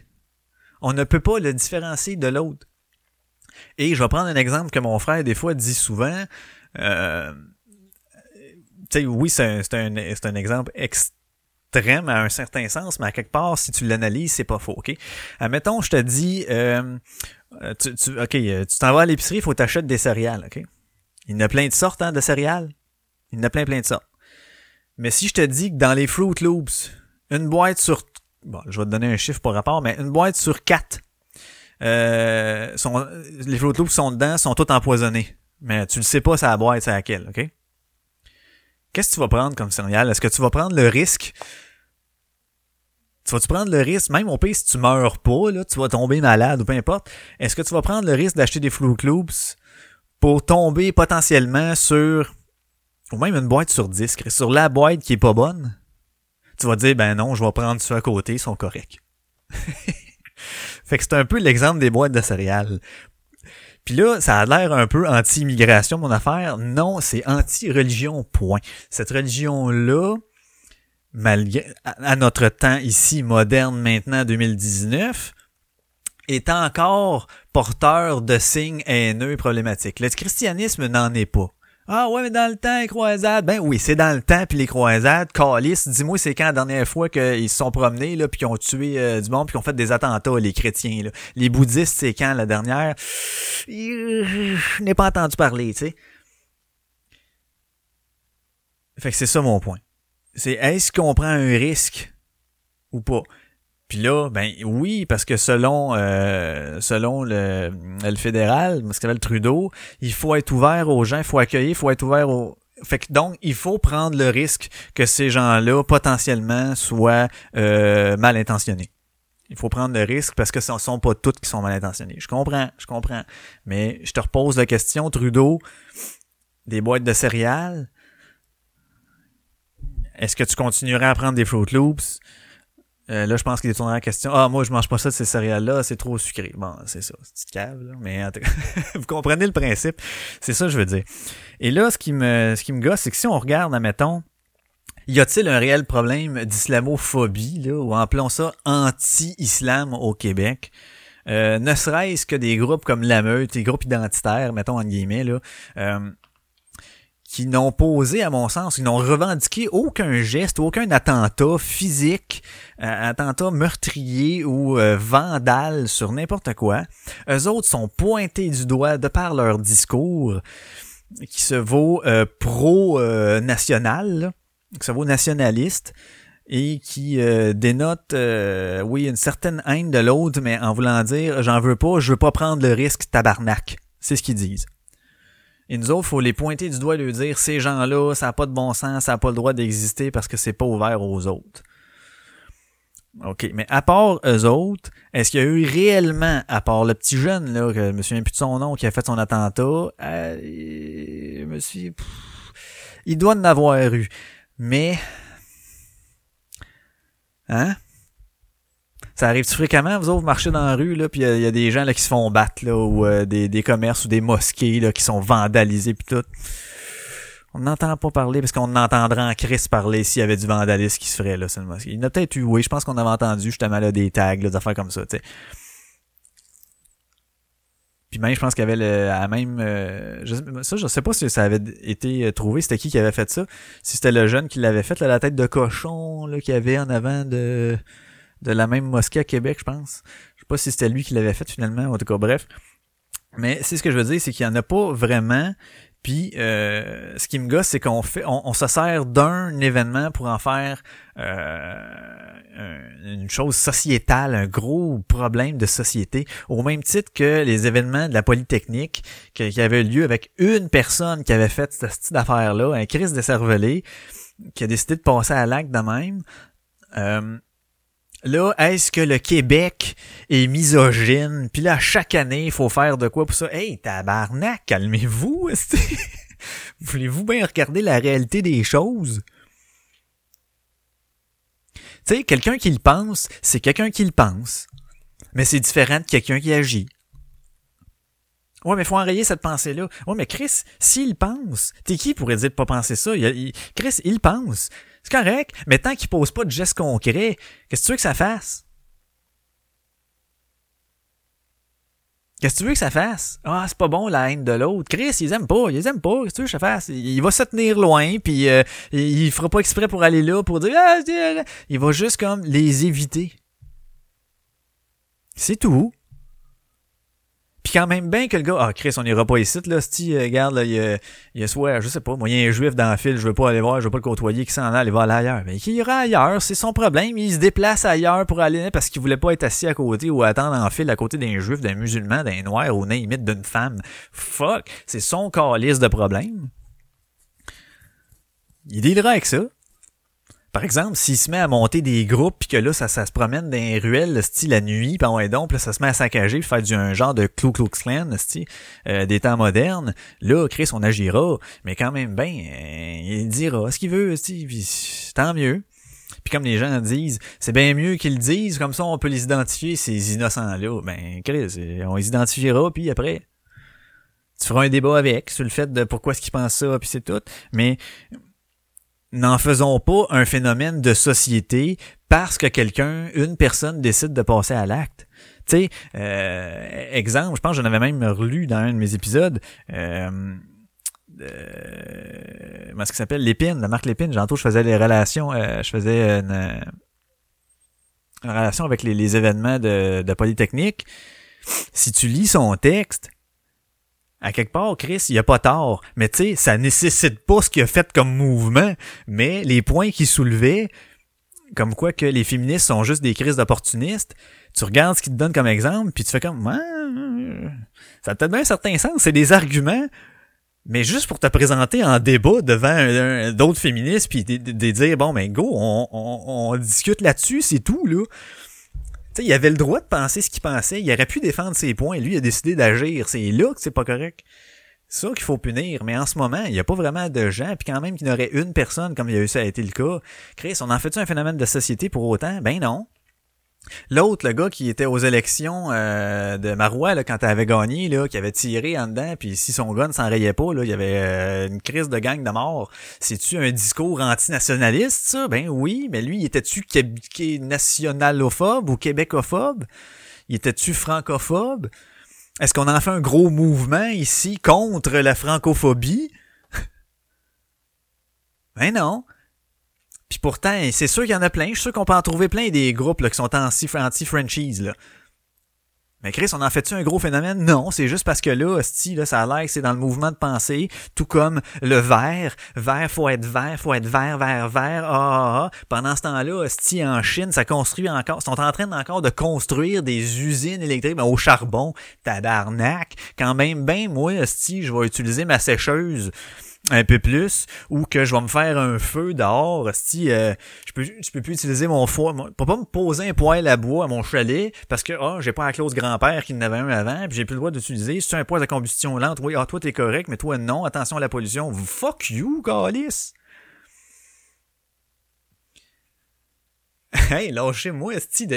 On ne peut pas le différencier de l'autre. Et je vais prendre un exemple que mon frère, des fois, dit souvent. Euh, oui, c'est un, un, un, exemple extrême à un certain sens, mais à quelque part, si tu l'analyses, c'est pas faux, ok? Admettons, je te dis, euh, tu, tu, ok, tu t'en vas à l'épicerie, il faut t'acheter des céréales, ok? Il y en a plein de sortes, hein, de céréales. Il y en a plein, plein de sortes. Mais si je te dis que dans les Fruit Loops, une boîte sur, bon, je vais te donner un chiffre par rapport, mais une boîte sur quatre, euh, sont, les Fruit Loops sont dedans, sont toutes empoisonnés. Mais tu le sais pas, c'est la boîte, c'est laquelle, ok? Qu'est-ce que tu vas prendre comme céréale? Est-ce que tu vas prendre le risque? Tu vas-tu prendre le risque, même au pire, si tu meurs pas, là, tu vas tomber malade ou peu importe, est-ce que tu vas prendre le risque d'acheter des Fruit Loops pour tomber potentiellement sur, ou même une boîte sur disque, sur la boîte qui est pas bonne? Tu vas dire, ben non, je vais prendre ceux à côté, ils sont corrects. <laughs> fait que c'est un peu l'exemple des boîtes de céréales. Puis là, ça a l'air un peu anti-immigration, mon affaire. Non, c'est anti-religion, point. Cette religion-là, malgré, à notre temps ici, moderne maintenant, 2019, est encore porteur de signes haineux et problématiques. Le christianisme n'en est pas. Ah ouais, mais dans le temps, les croisades. Ben oui, c'est dans le temps, puis les croisades. Calice, dis-moi, c'est quand la dernière fois qu'ils se sont promenés, là, puis qu'ils ont tué euh, du monde, puis qu'ils ont fait des attentats, les chrétiens. Là. Les bouddhistes, c'est quand la dernière? Je n'ai pas entendu parler, tu sais. Fait que c'est ça mon point. C'est est-ce qu'on prend un risque ou pas? Puis là, ben oui, parce que selon euh, selon le, le fédéral, ce qu'appelle Trudeau, il faut être ouvert aux gens, il faut accueillir, il faut être ouvert aux. Fait que donc, il faut prendre le risque que ces gens-là, potentiellement, soient euh, mal intentionnés. Il faut prendre le risque parce que ce ne sont pas toutes qui sont mal intentionnés. Je comprends, je comprends. Mais je te repose la question, Trudeau, des boîtes de céréales, est-ce que tu continueras à prendre des Fruit Loops? Euh, là, je pense qu'il est tourné la question. Ah, moi, je mange pas ça de ces céréales-là, c'est trop sucré. Bon, c'est ça, c'est cave, là. Mais en <laughs> vous comprenez le principe. C'est ça que je veux dire. Et là, ce qui me, ce qui me gosse, c'est que si on regarde, admettons, y a-t-il un réel problème d'islamophobie, là, ou appelons ça anti-islam au Québec? Euh, ne serait-ce que des groupes comme la meute, des groupes identitaires, mettons en guillemets, là, euh, qui n'ont posé, à mon sens, ils n'ont revendiqué aucun geste, aucun attentat physique, euh, attentat meurtrier ou euh, vandale sur n'importe quoi. Eux autres sont pointés du doigt de par leur discours qui se vaut euh, pro-national, qui se vaut nationaliste et qui dénote, oui, une certaine haine de l'autre, mais en voulant dire, j'en veux pas, je veux pas prendre le risque tabarnak. C'est ce qu'ils disent. Et nous autres, faut les pointer du doigt et leur dire ces gens-là, ça n'a pas de bon sens, ça n'a pas le droit d'exister parce que c'est pas ouvert aux autres. OK, mais à part eux autres, est-ce qu'il y a eu réellement, à part le petit jeune, là, que je me son nom, qui a fait son attentat, euh, suis... il doit en avoir eu. Mais... Hein? Ça arrive-tu fréquemment, vous autres, vous marchez dans la rue, là, puis il y, a des gens là, qui se font battre, là, ou euh, des, des commerces ou des mosquées là, qui sont vandalisés puis tout? On n'entend pas parler parce qu'on entendrait en crise parler s'il y avait du vandalisme qui se ferait là, c'est une mosquée. Il y en a peut-être eu, oui, je pense qu'on avait entendu justement là, des tags, là, des affaires comme ça, tu sais. Puis même, je pense qu'il y avait le, même, euh, je, ça, je sais pas si ça avait été trouvé, c'était qui qui avait fait ça. Si c'était le jeune qui l'avait fait, là, la tête de cochon, là, qu'il y avait en avant de, de la même mosquée à Québec, je pense. Je sais pas si c'était lui qui l'avait fait finalement, en tout cas, bref. Mais c'est ce que je veux dire, c'est qu'il y en a pas vraiment. Puis euh, ce qui me gosse, c'est qu'on fait, on, se sert d'un événement pour en faire euh, une chose sociétale, un gros problème de société, au même titre que les événements de la Polytechnique qui, avaient lieu avec une personne qui avait fait cette, cette affaire-là, un Chris de cervelet, qui a décidé de passer à l'acte de même. Euh, Là, est-ce que le Québec est misogyne? Puis là, chaque année, il faut faire de quoi pour ça? Hey, tabarnak, calmez-vous! <laughs> Voulez-vous bien regarder la réalité des choses? Tu sais, quelqu'un qui le pense, c'est quelqu'un qui le pense. Mais c'est différent de quelqu'un qui agit. Ouais, mais faut enrayer cette pensée-là. Ouais, mais Chris, s'il pense, t'es qui pourrait dire de pas penser ça? Chris, il pense. C'est correct, mais tant qu'il pose pas de gestes concrets, qu'est-ce que tu veux que ça fasse? Qu'est-ce que tu veux que ça fasse? Ah, c'est pas bon la haine de l'autre. Chris, ils aiment pas, ils aiment pas. Qu'est-ce que tu veux que ça fasse? Il va se tenir loin, puis euh, il fera pas exprès pour aller là, pour dire... Ah, il va juste comme les éviter. C'est tout. Puis quand même bien que le gars, ah Chris, on ira pas ici, là, si, euh, regarde, là, il y a, il y a soit, je sais pas, moi, il y a un juif dans le fil, je veux pas aller voir, je veux pas le côtoyer, qui s'en a, il va aller ailleurs. Mais qui ira ailleurs, c'est son problème, il se déplace ailleurs pour aller, parce qu'il voulait pas être assis à côté ou attendre en fil à côté d'un juif, d'un musulman, d'un noir ou limite d'une femme. Fuck, c'est son calice de problème. Il dealera avec ça. Par exemple, s'il se met à monter des groupes puis que là ça, se promène dans les ruelles style la nuit, puis ouais donc, là, ça se met à saccager, puis faire du un genre de Klux Klan, style euh, des temps modernes, là Chris on agira, mais quand même ben il dira ce qu'il veut, puis tant mieux. Puis comme les gens disent, c'est bien mieux qu'ils disent, comme ça on peut les identifier ces innocents là. Ben Chris, on les identifiera puis après tu feras un débat avec sur le fait de pourquoi est-ce qu'ils pensent ça puis c'est tout, mais n'en faisons pas un phénomène de société parce que quelqu'un, une personne décide de passer à l'acte. Tu sais, euh, exemple, je pense que j'en avais même relu dans un de mes épisodes. Euh, euh, ce qui s'appelle? L'épine, la marque l'épine. J'entends, je faisais les relations, euh, je faisais une, relation avec les, événements de, de Polytechnique. Si tu lis son texte, à quelque part, Chris, il a pas tort. Mais tu sais, ça nécessite pas ce qu'il a fait comme mouvement. Mais les points qu'il soulevait, comme quoi que les féministes sont juste des crises d'opportunistes, tu regardes ce qu'il te donne comme exemple, puis tu fais comme, ça a peut-être un certain sens. C'est des arguments, mais juste pour te présenter en débat devant d'autres féministes, puis de, dire, bon, ben go, on discute là-dessus, c'est tout, là sais, il avait le droit de penser ce qu'il pensait. Il aurait pu défendre ses points. Lui, il a décidé d'agir. C'est là que c'est pas correct. C'est ça qu'il faut punir. Mais en ce moment, il n'y a pas vraiment de gens. Puis quand même qu'il y aurait une personne, comme il y a eu ça a été le cas. Chris, on en fait-tu un phénomène de société pour autant? Ben non. L'autre, le gars qui était aux élections euh, de Marois, là, quand elle avait gagné, là, qui avait tiré en dedans, puis si son gars ne s'enrayait pas, là, il y avait euh, une crise de gang de mort. C'est-tu un discours antinationaliste, ça? Ben oui, mais lui, était-tu nationalophobe ou québécophobe? Il était-tu francophobe? Est-ce qu'on en fait un gros mouvement ici contre la francophobie? <laughs> ben non. Puis pourtant, c'est sûr qu'il y en a plein. Je suis sûr qu'on peut en trouver plein des groupes là, qui sont anti-franchise. Là. Mais Chris, on en fait-tu un gros phénomène? Non, c'est juste parce que là, hostie, là, ça a l'air que c'est dans le mouvement de pensée, tout comme le vert. Vert, faut être vert, faut être vert, vert, vert, ah, ah, ah. Pendant ce temps-là, hostie, en Chine, ça construit encore, sont en train encore de construire des usines électriques au charbon. Tabarnak. Quand même, ben, moi, hostie, je vais utiliser ma sécheuse un peu plus ou que je vais me faire un feu dehors si euh, je peux je peux plus utiliser mon foie pour pas me poser un poêle à bois à mon chalet parce que ah j'ai pas la clause grand-père qui en avait un avant puis j'ai plus le droit d'utiliser. C'est un poêle de combustion lente. Oui ah toi t'es correct mais toi non. Attention à la pollution. Fuck you Calis <laughs> Hey, lâchez-moi,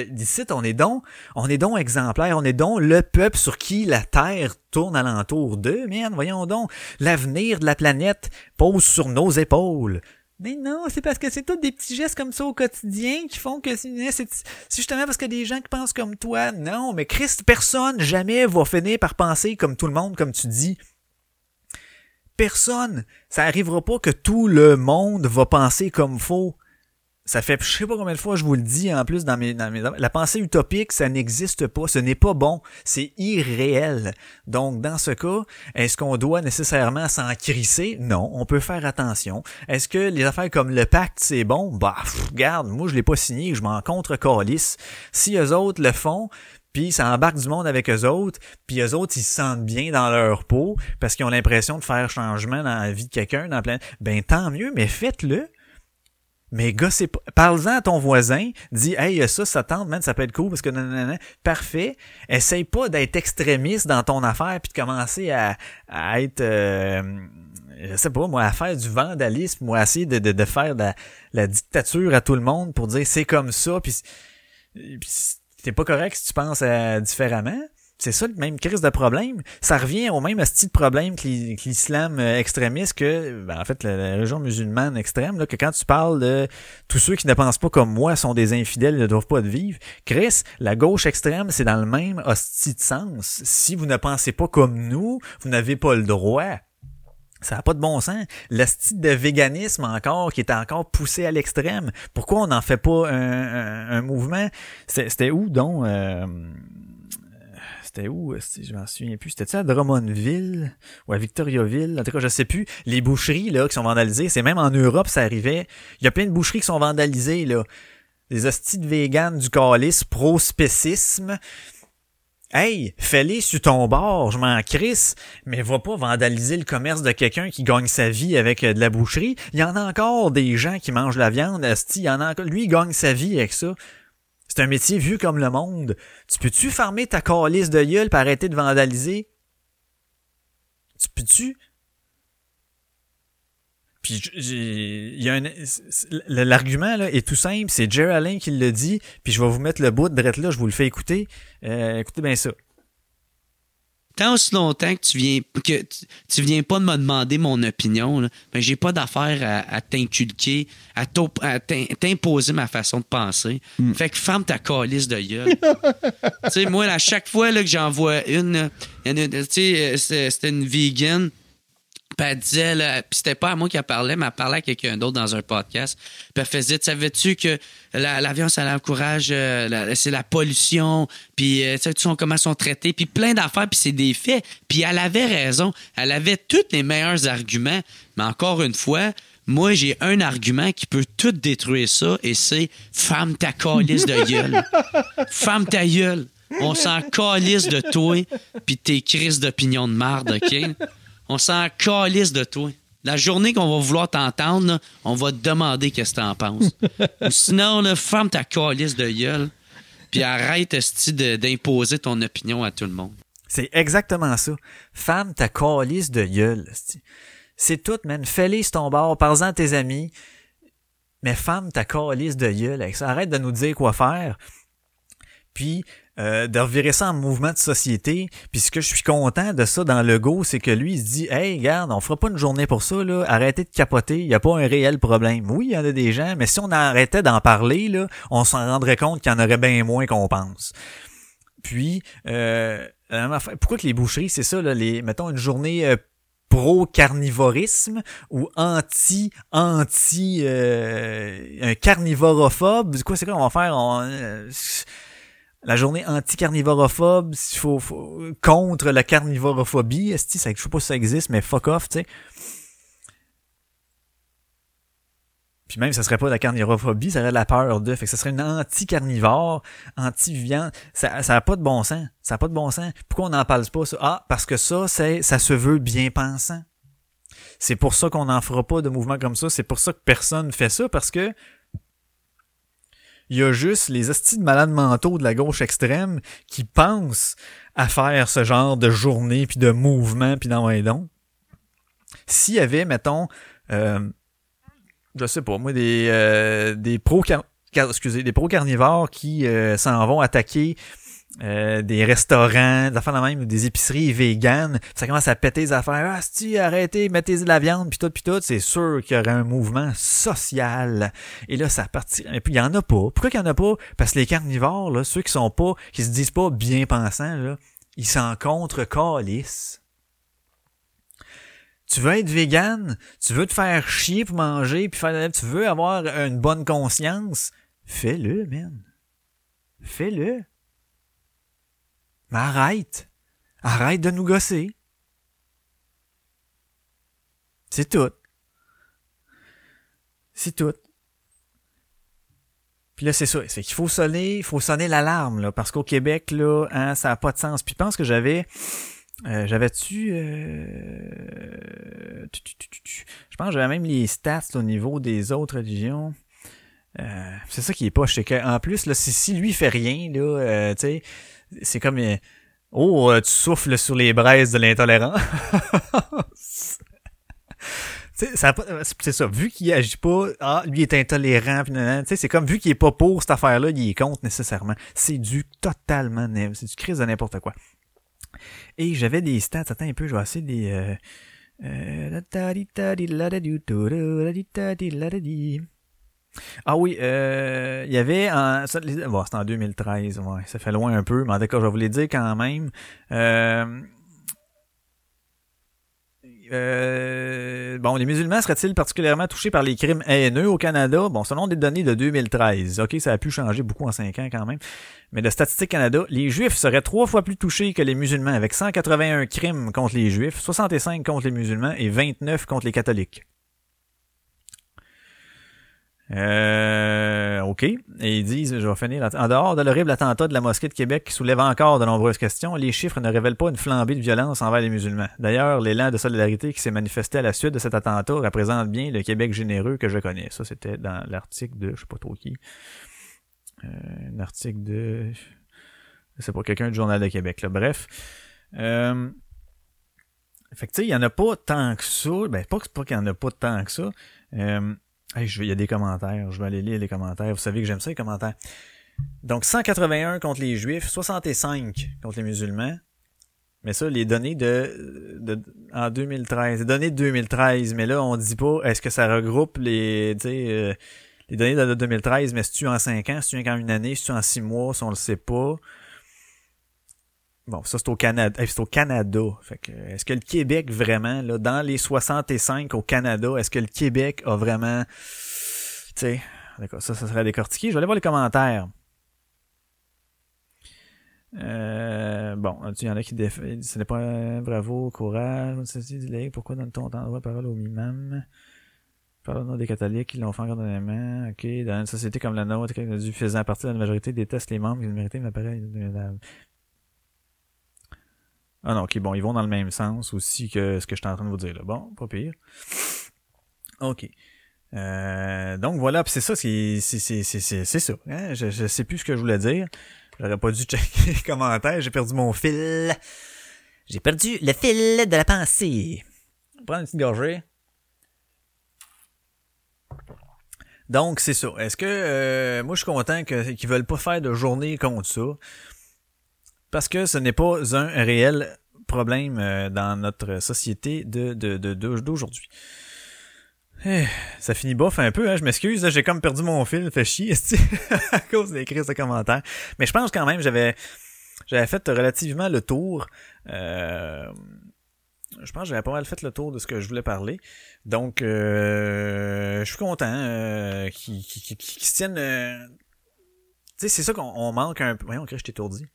d'ici, on est donc, on est donc exemplaire, on est donc le peuple sur qui la Terre tourne alentour d'eux, man, voyons donc, l'avenir de la planète pose sur nos épaules. Mais non, c'est parce que c'est tous des petits gestes comme ça au quotidien qui font que c'est justement parce que des gens qui pensent comme toi. Non, mais Christ, personne jamais va finir par penser comme tout le monde, comme tu dis. Personne. Ça arrivera pas que tout le monde va penser comme faux ça fait je sais pas combien de fois je vous le dis en plus dans mes, dans mes la pensée utopique ça n'existe pas ce n'est pas bon c'est irréel. Donc dans ce cas est-ce qu'on doit nécessairement s'en crisser? Non on peut faire attention. Est-ce que les affaires comme le pacte c'est bon? Bah regarde moi je l'ai pas signé je m'en contre calice si eux autres le font puis ça embarque du monde avec eux autres, puis eux autres, ils se sentent bien dans leur peau parce qu'ils ont l'impression de faire changement dans la vie de quelqu'un, dans plein... Ben tant mieux, mais faites-le. Mais gars, c'est parle-en à ton voisin, dis Hey, ça, ça tente, man, ça peut être cool parce que nanana. Parfait. Essaye pas d'être extrémiste dans ton affaire puis de commencer à, être euh, je sais pas, moi, à faire du vandalisme ou à essayer de, faire de la, dictature à tout le monde pour dire c'est comme ça, puis, puis c'est pas correct si tu penses différemment. C'est ça le même crise de problème. Ça revient au même style de problème que l'islam euh, extrémiste que, ben, en fait, la, religion musulmane extrême, là, que quand tu parles de tous ceux qui ne pensent pas comme moi sont des infidèles, ne doivent pas de vivre. Chris, la gauche extrême, c'est dans le même hostie de sens. Si vous ne pensez pas comme nous, vous n'avez pas le droit. Ça n'a pas de bon sens. Le de véganisme encore, qui est encore poussé à l'extrême. Pourquoi on n'en fait pas un, un, mouvement? C'était où donc? Euh, c'était où? Je m'en souviens plus. C'était-tu à Drummondville? Ou à Victoriaville? En tout cas, je sais plus. Les boucheries là qui sont vandalisées, c'est même en Europe, ça arrivait. Il y a plein de boucheries qui sont vandalisées, là. Des hosties de véganes du calice, pro-spécisme. Hey, fais-les sur ton bord, je m'en crisse, mais va pas vandaliser le commerce de quelqu'un qui gagne sa vie avec euh, de la boucherie. Il y en a encore des gens qui mangent la viande, il y en a encore, lui il gagne sa vie avec ça. C'est un métier vu comme le monde. Tu peux-tu farmer ta calice de gueule pour arrêter de vandaliser? Tu peux-tu? Puis il y a un l'argument là est tout simple, c'est Jerry Allen qui le dit, puis je vais vous mettre le bout de là, je vous le fais écouter. Euh, écoutez bien ça. Tant aussi longtemps que tu viens que tu, viens pas de me demander mon opinion, ben j'ai pas d'affaire à, t'inculquer, à t'imposer ma façon de penser. Hmm. Fait que ferme ta calice de gueule. <laughs> tu sais, moi, à chaque fois là, que j'en vois une, tu sais, euh, c'était une vegan puis elle disait, puis c'était pas à moi qu'elle parlait, mais elle parlait à quelqu'un d'autre dans un podcast. Puis elle faisait, savais-tu que l'avion, ça encourage, euh, c'est la pollution, puis euh, tu sais comment ils sont traités, puis plein d'affaires, puis c'est des faits. Puis elle avait raison. Elle avait tous les meilleurs arguments. Mais encore une fois, moi, j'ai un argument qui peut tout détruire ça, et c'est « femme ta calice de gueule. femme ta gueule. On s'en calisse de toi, puis tes crises d'opinion de marde, OK? On s'en calisse de toi. La journée qu'on va vouloir t'entendre, on va te demander qu'est-ce que t'en penses. <laughs> sinon, là, ferme ta calice de gueule, puis arrête d'imposer ton opinion à tout le monde. C'est exactement ça. Femme ta calice de gueule. C'est tout, man. Fais-les ton bord, parle-en à tes amis. Mais femme ta calice de gueule avec ça. Arrête de nous dire quoi faire. Puis, euh, de revirer ça en mouvement de société. Puis ce que je suis content de ça dans le go, c'est que lui, il se dit Hey, regarde, on fera pas une journée pour ça, là. Arrêtez de capoter, il n'y a pas un réel problème. Oui, il y en a des gens, mais si on arrêtait d'en parler, là, on s'en rendrait compte qu'il y en aurait bien moins qu'on pense. Puis euh, pourquoi que les boucheries, c'est ça, là, les, mettons une journée euh, pro-carnivorisme ou anti anti euh, un carnivorophobe? Quoi c'est quoi on va faire? On, euh, la journée anti-carnivorophobe, il faut, contre la carnivorophobie, est je sais pas si ça existe, mais fuck off, tu sais. Puis même, ça serait pas la carnivorophobie, ça serait la peur de. Fait que ça serait une anti-carnivore, anti-viande. Ça, ça a pas de bon sens. Ça a pas de bon sens. Pourquoi on n'en parle pas, ça? Ah, parce que ça, c'est, ça se veut bien pensant. C'est pour ça qu'on n'en fera pas de mouvement comme ça. C'est pour ça que personne fait ça, parce que il y a juste les astis de malades mentaux de la gauche extrême qui pensent à faire ce genre de journée, puis de mouvement, puis d'envoyer donc. S'il y avait, mettons, euh, je sais pas, moi, des, euh, des pro excusez, des pro carnivores qui euh, s'en vont attaquer euh, des restaurants, des affaires de même, des épiceries véganes, ça commence à péter les affaires. Ah, si arrêtez, mettez de la viande, puis tout, puis tout, c'est sûr qu'il y aurait un mouvement social. Et là, ça partit. Et puis, il y en a pas. Pourquoi qu'il y en a pas? Parce que les carnivores, là, ceux qui sont pas, qui se disent pas bien pensants, là, ils s'en contre calice. Tu veux être vegan, tu veux te faire chier pour manger, puis faire, tu veux avoir une bonne conscience, fais-le, man. Fais-le. Mais arrête. Arrête de nous gosser. C'est tout. C'est tout. Puis là, c'est ça. C'est qu'il faut sonner, il faut sonner l'alarme, là, parce qu'au Québec, là, hein, ça n'a pas de sens. Puis je pense que j'avais. Euh, j'avais-tu. Euh, je pense que j'avais même les stats au niveau des autres religions. Euh, c'est ça qui est pas. C'est qu'en plus, là, si, si lui fait rien, là, tu sais c'est comme euh, oh euh, tu souffles sur les braises de l'intolérance. <laughs> C'est ça vu qu'il agit pas ah lui est intolérant c'est comme vu qu'il est pas pour cette affaire là il est contre nécessairement. C'est du totalement c'est du crise de n'importe quoi. Et j'avais des stats, attends un peu, je vais essayer des... Euh, euh, ah oui, euh, il y avait en, bon, c'était en 2013, ouais, ça fait loin un peu, mais d'accord, je vais vous dire quand même. Euh, euh, bon, les musulmans seraient-ils particulièrement touchés par les crimes haineux au Canada? Bon, selon des données de 2013. OK, ça a pu changer beaucoup en 5 ans quand même. Mais de Statistique Canada, les Juifs seraient trois fois plus touchés que les musulmans, avec 181 crimes contre les Juifs, 65 contre les musulmans et 29 contre les catholiques. Euh, OK. Et ils disent, je vais finir, en dehors de l'horrible attentat de la mosquée de Québec qui soulève encore de nombreuses questions, les chiffres ne révèlent pas une flambée de violence envers les musulmans. D'ailleurs, l'élan de solidarité qui s'est manifesté à la suite de cet attentat représente bien le Québec généreux que je connais. Ça, c'était dans l'article de, je sais pas trop qui, euh, un article de, c'est pas quelqu'un du Journal de Québec, là. Bref. Euh, fait que, tu sais, il y en a pas tant que ça. Ben, pas, qu'il y en a pas tant que ça. Euh, je il y a des commentaires. Je vais aller lire les commentaires. Vous savez que j'aime ça, les commentaires. Donc, 181 contre les Juifs, 65 contre les musulmans. Mais ça, les données de, de en 2013, les données de 2013, mais là, on dit pas, est-ce que ça regroupe les, euh, les données de 2013, mais si tu en 5 ans, si tu en une année, si tu en 6 mois, si on le sait pas. Bon, ça c'est au Canada. C'est au Canada. Fait que, est-ce que le Québec vraiment, là, dans les 65 au Canada, est-ce que le Québec a vraiment, tu sais, d'accord, ça, ça serait décortiqué. Je vais aller voir les commentaires. Euh, bon, il y en a qui défendent, ce n'est pas bravo, courage, pourquoi donne-t-on tant de parole au mimam? Nom des catholiques qui l'ont fait main. ok, dans une société comme la nôtre, du faisant partie de la majorité déteste les membres qui méritaient m'apparaît ah non, ok, bon, ils vont dans le même sens aussi que ce que je suis en train de vous dire là. Bon, pas pire. Ok. Euh, donc voilà, c'est ça, c'est ça. Hein? Je, je sais plus ce que je voulais dire. J'aurais pas dû <laughs> checker les commentaires. J'ai perdu mon fil. J'ai perdu le fil de la pensée. Prends une petite gorgée. Donc c'est ça. Est-ce que euh, moi je suis content qu'ils veulent pas faire de journée contre ça parce que ce n'est pas un réel problème euh, dans notre société de d'aujourd'hui. Eh, ça finit bof un peu, hein, je m'excuse, j'ai comme perdu mon fil, fait chier <laughs> à cause des crises de commentaires. Mais je pense quand même j'avais j'avais fait relativement le tour. Euh, je pense que j'avais pas mal fait le tour de ce que je voulais parler. Donc euh, je suis content euh, qu'ils qui, qui, se tiennent. tu sais, c'est ça qu'on manque un peu. Voyons, je t'ai étourdi.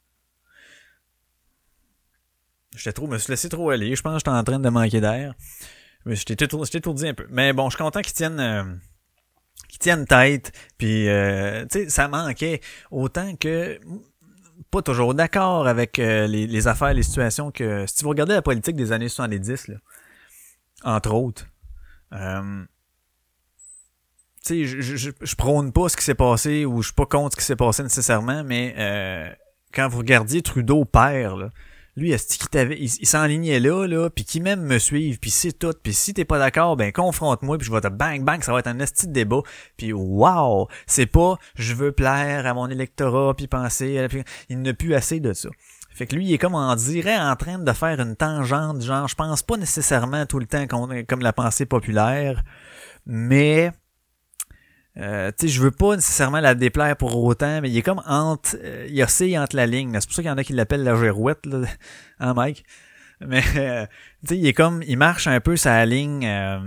J'étais trop, me suis laissé trop aller. Je pense que j'étais en train de manquer d'air. Mais j'étais étourdi un peu. Mais bon, je suis content qu'ils tiennent, euh, qu'ils tiennent tête. Puis, euh, tu sais, ça manquait autant que pas toujours d'accord avec euh, les, les, affaires, les situations que si vous regardez la politique des années 70, là, entre autres, euh, tu sais, je, prône pas ce qui s'est passé ou je suis pas contre ce qui s'est passé nécessairement, mais euh, quand vous regardiez Trudeau père, là, lui, est-ce qu'il t'avait, il, s'enlignait là, là, puis qui même me suivent, puis c'est tout, puis si t'es pas d'accord, ben confronte-moi, puis je vais te bang bang, ça va être un esti de débat, puis wow, c'est pas je veux plaire à mon électorat, puis penser, il n'a plus assez de ça. Fait que lui, il est comme on dirait en train de faire une tangente, genre je pense pas nécessairement tout le temps comme la pensée populaire, mais euh, tu sais, je veux pas nécessairement la déplaire pour autant, mais il est comme entre, euh, il oscille entre la ligne. C'est pour ça qu'il y en a qui l'appellent la girouette, là, <laughs> hein, Mike? Mais, euh, tu sais, il est comme, il marche un peu sa ligne, euh,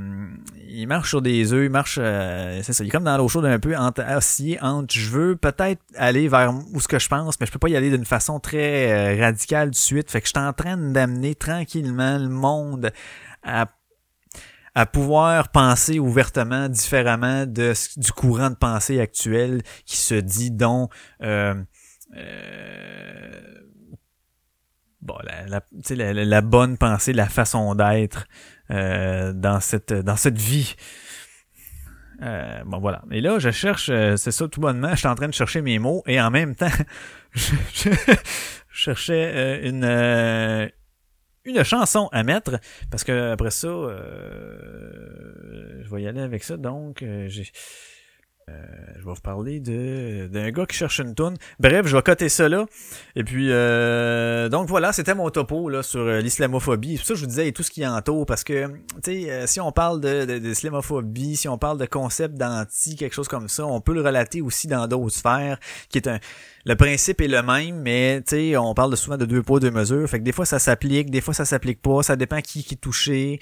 il marche sur des œufs, il marche, c'est ça, il est comme dans l'eau chaude un peu entre, oscillé entre, je veux peut-être aller vers où ce que je pense, mais je peux pas y aller d'une façon très radicale de suite. Fait que je suis en train d'amener tranquillement le monde à à pouvoir penser ouvertement, différemment de, du courant de pensée actuel qui se dit donc euh, euh, bon, la, la, la, la, bonne pensée, la façon d'être euh, dans cette dans cette vie. Euh, bon voilà. Et là, je cherche, euh, c'est ça tout bonnement, je suis en train de chercher mes mots et en même temps, <laughs> je, je cherchais une une chanson à mettre parce que après ça euh, je vais y aller avec ça donc euh, j'ai euh, je vais vous parler de d'un gars qui cherche une toune. Bref, je vais coter ça là. Et puis, euh, donc voilà, c'était mon topo là sur euh, l'islamophobie. C'est ça que je vous disais et tout ce qui entoure, parce que, tu sais, euh, si on parle de, d'islamophobie, si on parle de concept d'anti, quelque chose comme ça, on peut le relater aussi dans d'autres sphères, qui est un le principe est le même, mais tu sais, on parle souvent de deux poids, deux mesures. Fait que des fois ça s'applique, des fois ça s'applique pas, ça dépend qui qui est touché,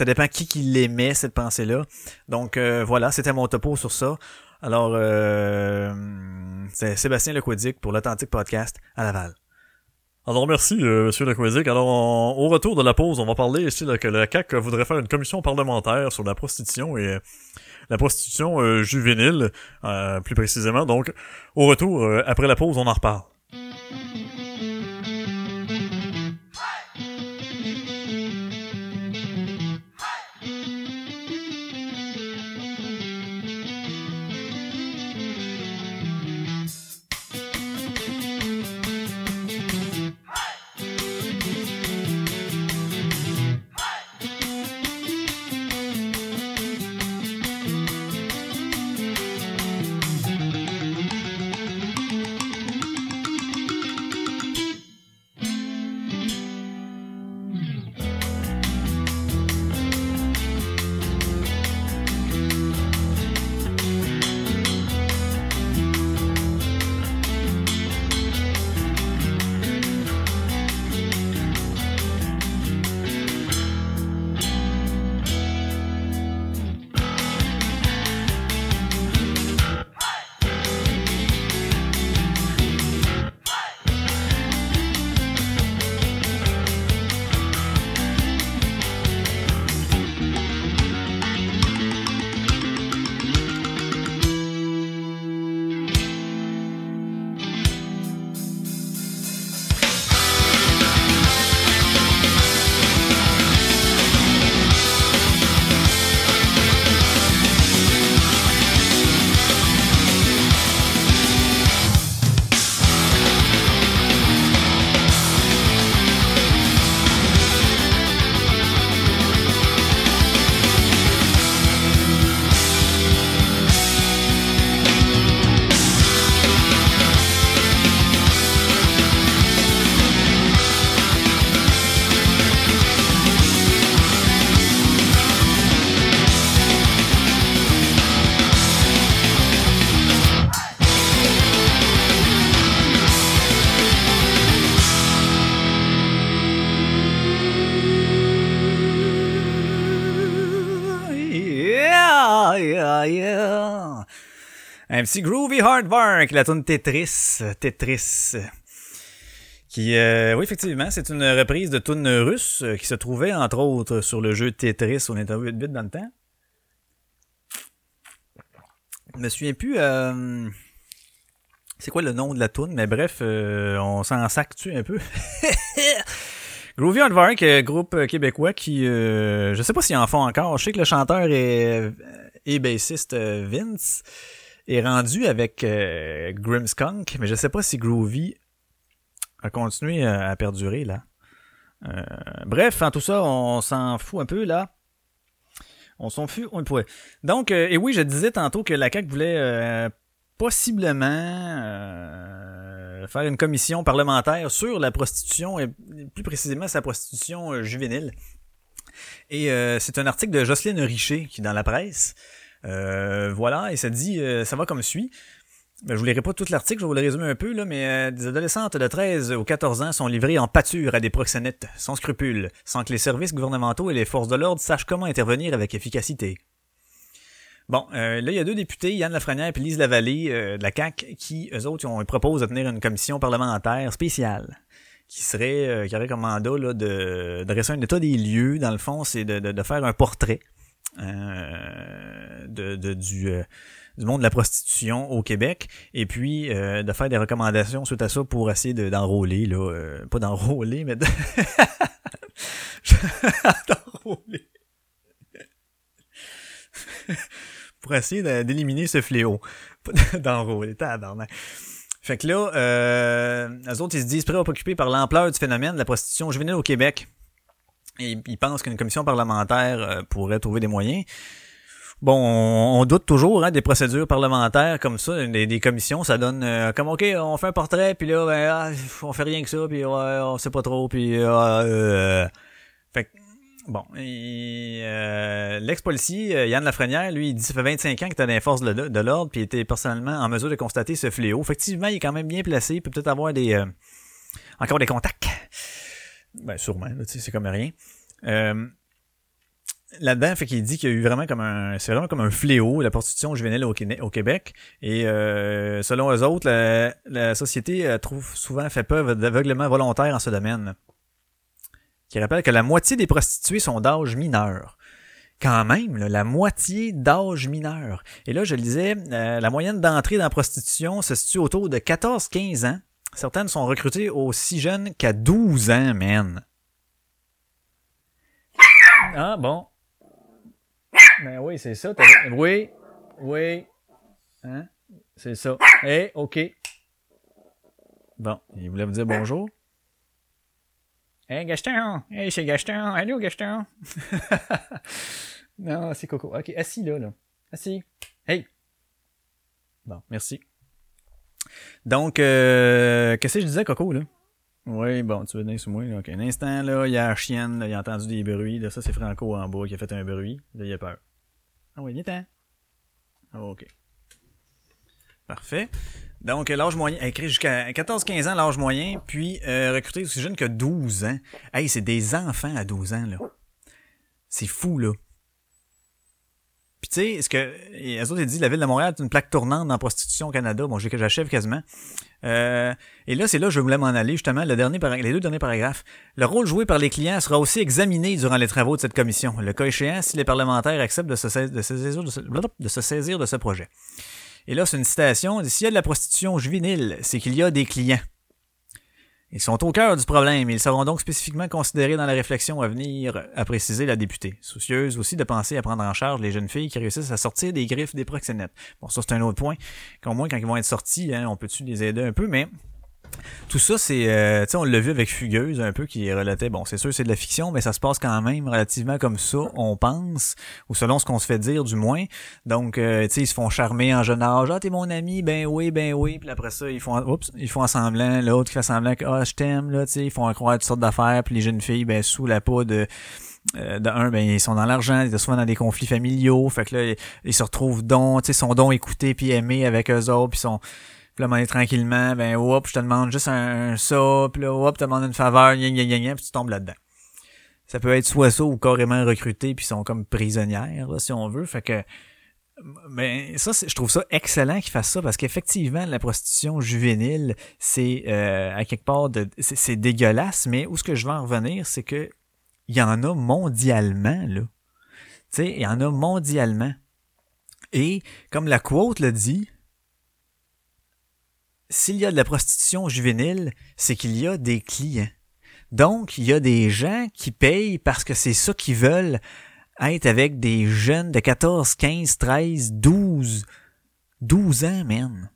ça dépend qui qui l'émet, cette pensée-là. Donc euh, voilà, c'était mon topo sur ça. Alors euh, c'est Sébastien Lequodic pour l'Authentique Podcast à Laval. Alors merci, euh, Monsieur Lequodic. Alors au retour de la pause, on va parler ici que le CAC voudrait faire une commission parlementaire sur la prostitution et la prostitution euh, juvénile, euh, plus précisément. Donc, au retour, euh, après la pause, on en reparle. Un petit groovy hardwork, la tune Tetris, Tetris. Qui, euh, oui, effectivement, c'est une reprise de tune russe euh, qui se trouvait, entre autres, sur le jeu Tetris. On est à 8 bits dans le temps. Je me souviens plus... Euh, c'est quoi le nom de la tune, mais bref, on s'en sac-tu un peu. <laughs> Groovy Hardwork, groupe québécois qui... je sais pas s'ils en font encore. Je sais que le chanteur est, est bassiste Vince est rendu avec euh, Grimskunk, mais je sais pas si Groovy a continué à, perdurer là. Euh, bref, en tout ça, on s'en fout un peu là. On s'en fout un peu. Donc, euh, et oui, je disais tantôt que la CAQ voulait possiblement faire une commission parlementaire sur la prostitution et plus précisément sa prostitution juvénile. Et c'est un article de Jocelyne Richer qui est dans la presse. Euh, voilà, et ça dit, euh, ça va comme suit. Ben, je vous lirai pas tout l'article, je vais vous le résumer un peu, là, mais euh, des adolescentes de 13 ou 14 ans sont livrées en pâture à des proxénètes, sans scrupules, sans que les services gouvernementaux et les forces de l'ordre sachent comment intervenir avec efficacité. Bon, là, il y a deux députés, Yann Lafrenière et Lise Lavallée de la CAQ, qui, eux autres, ont, proposé de tenir une commission parlementaire spéciale qui serait, qui aurait comme mandat là, de, dresser un état des lieux, dans le fond, c'est de, de faire un portrait euh, de, de, du, euh, du monde de la prostitution au Québec. Et puis euh, de faire des recommandations suite à ça pour essayer d'enrôler là pas d'enrôler mais de... <laughs> d'enrôler. Pour essayer d'éliminer ce fléau. <laughs> D'enrôler tabarnak. Fait que là euh, autres ils se disent préoccupés par l'ampleur du phénomène de la prostitution juvénile au Québec et ils pensent qu'une commission parlementaire euh, pourrait trouver des moyens. Bon, on, doute toujours hein, des procédures parlementaires comme ça, des, des commissions, ça donne euh, comme ok, on fait un portrait, puis là, ben, ah, on fait rien que ça, puis ouais, on sait pas trop, puis euh, euh, fait que, bon, euh, l'ex-policier euh, Yann Lafrenière, lui, il dit ça fait 25 ans qu'il était dans les forces de, de l'ordre, puis il était personnellement en mesure de constater ce fléau. Effectivement, il est quand même bien placé, il peut peut-être avoir des euh, encore des contacts. Ben sûrement, c'est comme rien. Euh, là-dedans, fait qu'il dit qu'il y a eu vraiment comme un, c'est vraiment comme un fléau, la prostitution juvénile au, Québec-. Et euh, selon eux autres, la, la société euh, trouve souvent fait preuve d'aveuglement volontaire en ce domaine. Qui rappelle que la moitié des prostituées sont d'âge mineur. Quand même, là, la moitié d'âge mineur. Et là, je le disais, euh, la moyenne d'entrée dans la prostitution se situe autour de 14-15 ans. Certaines sont recrutées aussi jeunes qu'à 12 ans, man. Ah, bon. Ben oui, c'est ça. Oui, oui. Hein? C'est ça. Eh, OK. Bon, il voulait vous dire bonjour. Hey, Gaston! Hey, c'est Gaston! Allô, Gaston! <laughs> non, c'est Coco. OK, assis là, là. Assis. Hey! Bon, merci. Donc, euh, qu'est-ce que je disais, Coco, là? Oui, bon, tu veux venir sous moi. là. Un instant, là, il y a la chienne, là, il a entendu des bruits. Là, ça, c'est Franco en bas qui a fait un bruit. Là, il a peur. Ah oui, viens-t'en. Ah, OK. Parfait. Donc, l'âge moyen, écrit jusqu'à 14-15 ans, l'âge moyen, puis euh, recruté aussi jeune que 12 ans. Hey, c'est des enfants à 12 ans, là. C'est fou, là. Puis tu sais, ce que eux autres, ils disent la ville de Montréal est une plaque tournante dans la prostitution au Canada. Bon, j'achève quasiment. Euh, et là, c'est là que je voulais m'en aller, justement, le dernier les deux derniers paragraphes. Le rôle joué par les clients sera aussi examiné durant les travaux de cette commission. Le cas échéant, si les parlementaires acceptent de se, saisir, de, de se saisir de ce projet. Et là, c'est une citation. S'il y a de la prostitution juvénile, c'est qu'il y a des clients. Ils sont au cœur du problème ils seront donc spécifiquement considérés dans la réflexion à venir, a précisé la députée. Soucieuse aussi de penser à prendre en charge les jeunes filles qui réussissent à sortir des griffes des proxénètes. Bon, ça c'est un autre point. Qu'au moins, quand ils vont être sortis, hein, on peut-tu les aider un peu, mais tout ça, c'est, euh, tu sais, on l'a vu avec Fugueuse un peu qui relatait, bon, c'est sûr, c'est de la fiction, mais ça se passe quand même relativement comme ça, on pense, ou selon ce qu'on se fait dire du moins. Donc, euh, tu sais, ils se font charmer en jeune âge. Ah, t'es mon ami, ben oui, ben oui. Puis après ça, ils font, oups, ils font en semblant. L'autre qui fait semblant que, ah, je t'aime, là, tu sais, ils font croire toutes sortes d'affaires. Puis les jeunes filles, ben sous la peau de euh, de un, ben ils sont dans l'argent, ils sont souvent dans des conflits familiaux, fait que là ils, ils se retrouvent donc, tu sais, sont donc écoutés puis aimés avec eux autres, puis sont puis là, moment donné, tranquillement, ben hop, je te demande juste un, un ça, puis là, hop, te demande une faveur, gna gna gna puis tu tombes là-dedans. Ça peut être soit ça ou carrément recrutés puis ils sont comme prisonnières, là, si on veut, fait que mais ça, c'est- je trouve ça excellent qu'ils fassent ça parce qu'effectivement, la prostitution juvénile, c'est euh, à quelque part de, c'est dégueulasse, mais où ce que je veux en revenir, c'est que il y en a mondialement là. Tu sais, il y en a mondialement. Et comme la quote le dit, s'il y a de la prostitution juvénile, c'est qu'il y a des clients. Donc, il y a des gens qui payent parce que c'est ça qu'ils veulent être avec des jeunes de 14, 15, 13, 12, 12 ans, man.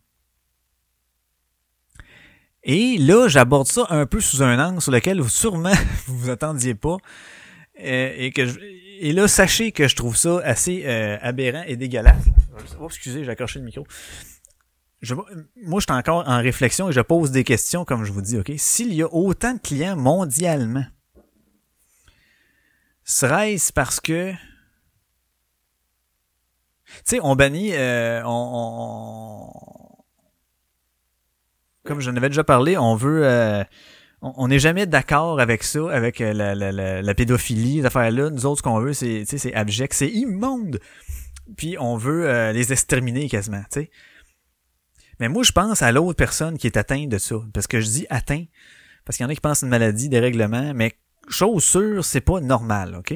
Et là, j'aborde ça un peu sous un angle sur lequel vous sûrement <laughs> vous vous attendiez pas. Euh, et là, sachez que je trouve ça assez euh, aberrant et dégueulasse. Oh, excusez, j'ai accroché le micro. Je, moi, je suis encore en réflexion et je pose des questions, comme je vous dis, OK? S'il y a autant de clients mondialement, serait-ce parce que tu sais, on bannit, euh, on, on- comme j'en avais déjà parlé, on veut, euh, on n'est jamais d'accord avec ça, avec euh, la, la, la, pédophilie, cette affaire-là. Nous autres, ce qu'on veut, c'est, c'est abject, c'est immonde. Puis on veut euh, les exterminer quasiment, tu sais. Mais moi, je pense à l'autre personne qui est atteinte de ça. Parce que je dis atteint, parce qu'il y en a qui pensent une maladie, des règlements, mais chose sûre, c'est pas normal, OK?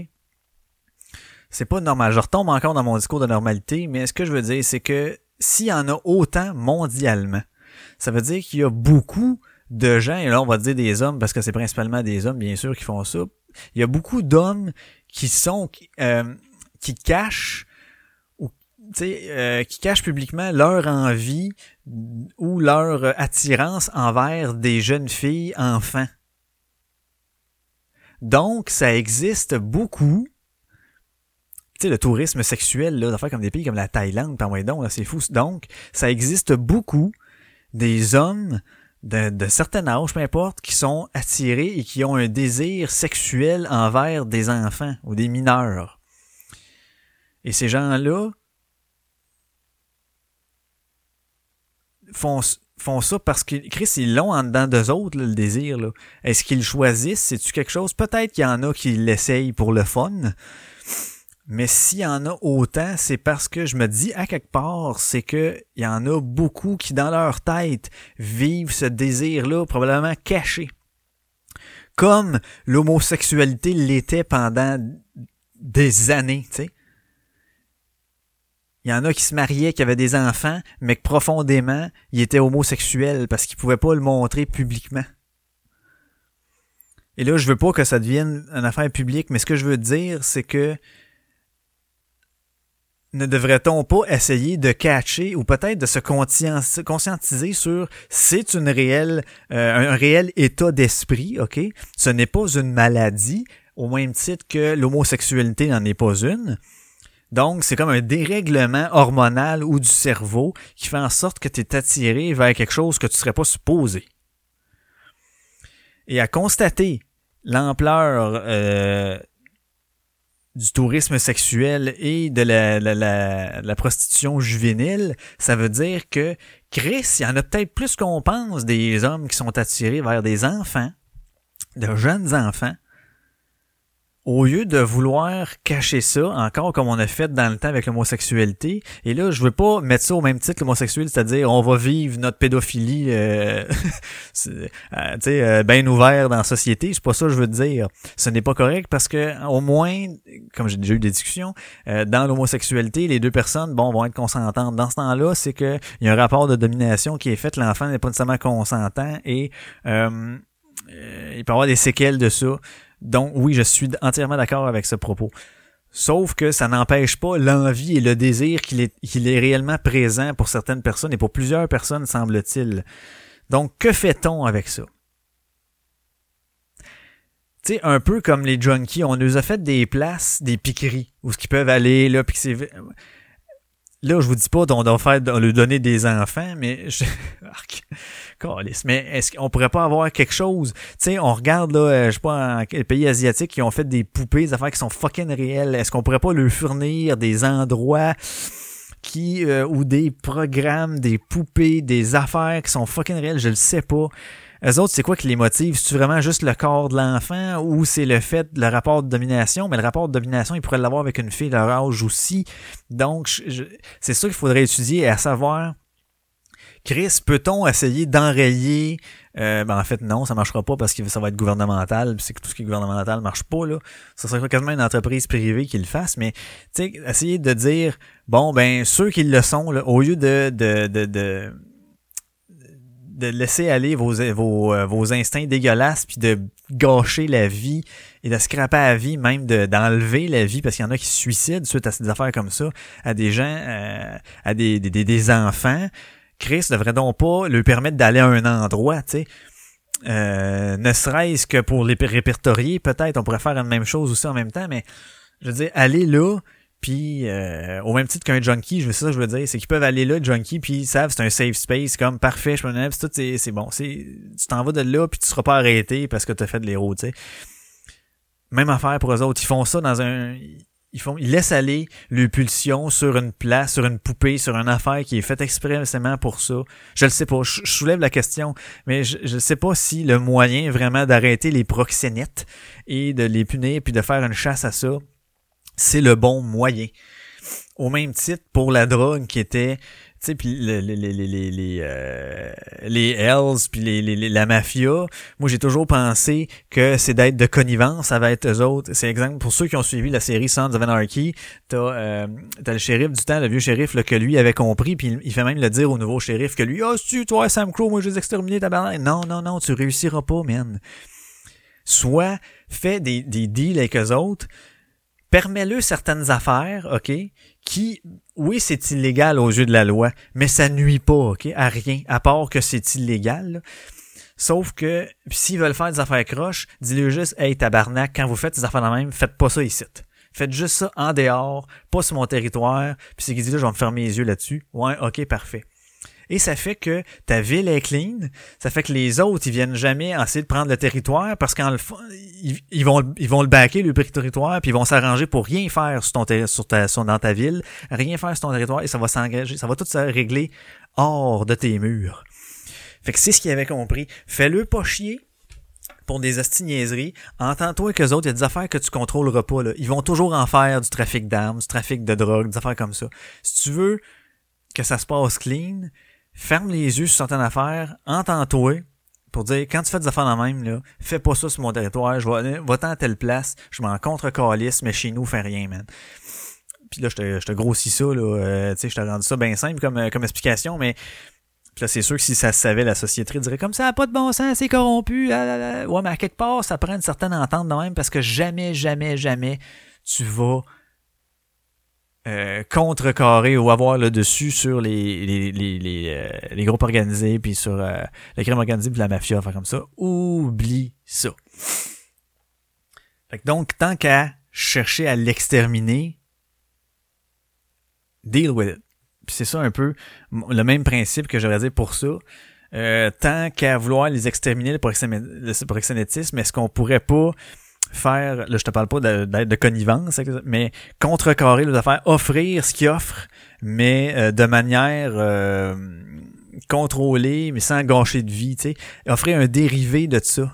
C'est pas normal. Je retombe encore dans mon discours de normalité, mais ce que je veux dire, c'est que s'il y en a autant mondialement, ça veut dire qu'il y a beaucoup de gens, et là on va dire des hommes, parce que c'est principalement des hommes, bien sûr, qui font ça. Il y a beaucoup d'hommes qui sont euh, qui cachent tu sais, euh, qui cachent publiquement leur envie ou leur attirance envers des jeunes filles enfants. Donc, ça existe beaucoup sais, le tourisme sexuel, là, d'affaires comme des pays comme la Thaïlande, par donc, là, c'est fou. Donc, ça existe beaucoup des hommes de, de certain âge, peu importe, qui sont attirés et qui ont un désir sexuel envers des enfants ou des mineurs. Et ces gens-là font, font ça parce que Chris, ils l'ont en dedans d'eux autres, le désir. Est-ce qu'ils choisissent? C'est-tu quelque chose? Peut-être qu'il y en a qui l'essayent pour le fun. Mais s'il y en a autant, c'est parce que je me dis à quelque part, c'est que il y en a beaucoup qui dans leur tête vivent ce désir-là probablement caché. Comme l'homosexualité l'était pendant des années, tu sais. Il y en a qui se mariaient, qui avaient des enfants, mais que profondément, ils étaient homosexuels parce qu'ils pouvaient pas le montrer publiquement. Et là, je veux pas que ça devienne une affaire publique, mais ce que je veux dire, c'est que ne devrait-on pas essayer de catcher ou peut-être de se conscientiser sur c'est une réelle euh, un réel état d'esprit, OK? Ce n'est pas une maladie au même titre que l'homosexualité n'en est pas une. Donc, c'est comme un dérèglement hormonal ou du cerveau qui fait en sorte que tu es attiré vers quelque chose que tu serais pas supposé. Et à constater l'ampleur euh, du tourisme sexuel et de la, la, la, prostitution juvénile, ça veut dire que Chris, il y en a peut-être plus qu'on pense des hommes qui sont attirés vers des enfants, de jeunes enfants, au lieu de vouloir cacher ça, encore comme on a fait dans le temps avec l'homosexualité, et là, je veux pas mettre ça au même titre que l'homosexualité, c'est-à-dire on va vivre notre pédophilie euh, <laughs> euh, euh, bien ouvert dans la société, c'est pas ça que je veux dire. Ce n'est pas correct parce que au moins, comme j'ai déjà eu des discussions, dans l'homosexualité, les deux personnes, bon, vont être consentantes. Dans ce temps-là, c'est que il y a un rapport de domination qui est fait, l'enfant n'est pas nécessairement consentant et il peut y avoir des séquelles de ça. Donc oui, je suis entièrement d'accord avec ce propos. Sauf que ça n'empêche pas l'envie et le désir qu'il est, qu'il est réellement présent pour certaines personnes et pour plusieurs personnes, semble-t-il. Donc, que fait-on avec ça? Tu un peu comme les junkies, on nous a fait des places, des piqueries, où ce qu'ils peuvent aller, là, puis c'est Là, je vous dis pas qu'on doit faire de lui donner des enfants, mais je... <laughs> mais est-ce qu'on pourrait pas avoir quelque chose? Tu sais, on regarde là, euh, je sais pas, en pays asiatiques qui ont fait des poupées, des affaires qui sont fucking réelles. Est-ce qu'on pourrait pas leur fournir des endroits qui euh, ou des programmes, des poupées, des affaires qui sont fucking réelles? Je le sais pas. Eux autres, c'est quoi qui les motive? C'est vraiment juste le corps de l'enfant ou c'est le fait, le rapport de domination? Mais le rapport de domination, il pourrait l'avoir avec une fille de leur âge aussi. Donc, c'est ça qu'il faudrait étudier, à savoir, Chris, peut-on essayer d'enrayer euh, ben en fait non, ça marchera pas parce que ça va être gouvernemental, c'est que tout ce qui est gouvernemental marche pas là. Ça serait quasiment une entreprise privée qui le fasse, mais tu essayer de dire bon ben ceux qui le sont là, au lieu de, de, de de laisser aller vos, vos, euh, vos instincts dégueulasses puis de gâcher la vie et de scraper la vie, même d'enlever la vie parce qu'il y en a qui se suicident suite à ces affaires comme ça, à des gens, euh, à des, des, des enfants. Chris devrait donc pas lui permettre d'aller à un endroit, tu sais. Euh, ne serait-ce que pour les répertorier, peut-être, on pourrait faire la même chose aussi en même temps, mais je veux dire, aller là, puis euh, au même titre qu'un junkie, je veux ça, je veux dire, c'est qu'ils peuvent aller là, junkie, puis ils savent c'est un safe space, comme parfait, je peux tout c'est, bon, c'est tu t'en vas de là, puis tu seras pas arrêté parce que t'as fait de l'héros, tu sais. Même affaire pour eux autres, ils font ça dans un, ils font, ils laissent aller le pulsion sur une place, sur une poupée, sur une affaire qui est faite expressément pour ça. Je le sais pas, je, soulève la question, mais je, je sais pas si le moyen vraiment d'arrêter les proxénètes et de les punir puis de faire une chasse à ça c'est le bon moyen. Au même titre pour la drogue qui était tu sais les les les les les euh, les puis les, les, la mafia moi j'ai toujours pensé que c'est d'être de connivence être eux autres. C'est exemple pour ceux qui ont suivi la série Sons of Anarchy t'as euh, t'as le shérif du temps le vieux shérif là, que lui avait compris puis il fait même le dire au nouveau shérif que lui ah oh, tu toi Sam Crow moi je vais exterminer ta banane non non non tu réussiras pas man. Soit fais des des deals avec eux autres permets-le certaines affaires, OK, qui, oui, c'est illégal aux yeux de la loi, mais ça nuit pas, OK, à rien, à part que c'est illégal. Sauf que, s'ils veulent faire des affaires croches, dis-le juste, hey, tabarnak, quand vous faites des affaires de même, faites pas ça ici. Faites juste ça en dehors, pas sur mon territoire. Puis c'est qui dit là, je vais me fermer les yeux là-dessus. Ouais, ok, parfait. Et ça fait que ta ville est clean. Ça fait que les autres, ils viennent jamais essayer de prendre le territoire parce qu'en le fond, ils, ils vont, ils vont le baquer, le territoire, puis ils vont s'arranger pour rien faire sur ton sur ta, sur, dans ta ville, rien faire sur ton territoire et ça va s'engager, ça va tout se régler hors de tes murs. Fait que c'est ce qu'ils avaient compris. Fais-le pas chier pour des astiniaiseries. Entends-toi que autres, il y a des affaires que tu contrôleras pas, là. Ils vont toujours en faire du trafic d'armes, du trafic de drogue, des affaires comme ça. Si tu veux que ça se passe clean, ferme les yeux sur certaines affaires, entends-toi pour dire, quand tu fais des affaires dans même, là, fais pas ça sur mon territoire, je vais va-t'en à telle place, je m'en contre calice, mais chez nous, fais rien, man. Puis là, je te, grossis ça, là, euh, tu sais, je t'ai rendu ça bien simple comme, euh, comme explication, mais puis là, c'est sûr que si ça se savait, la société dirait comme ça, pas de bon sens, c'est corrompu. ah, là, là. Ouais, mais à quelque part, ça prend une certaine entente de même parce que jamais, jamais, jamais tu vas euh, contrecarrer ou avoir le dessus sur les, les, les, les, euh, les groupes organisés puis sur euh, le crime organisé puis la mafia, enfin comme ça. Oublie ça. Fait que donc, tant qu'à chercher à l'exterminer, deal with it. C'est ça un peu le même principe que j'aurais dit pour ça. Euh, tant qu'à vouloir les exterminer le proxénétisme, est-ce qu'on pourrait pas faire, là je te parle pas de, de, connivence, mais contrecarrer les affaires, offrir ce qu'ils offrent, mais euh, de manière euh, contrôlée, mais sans gâcher de vie, tu offrir un dérivé de ça.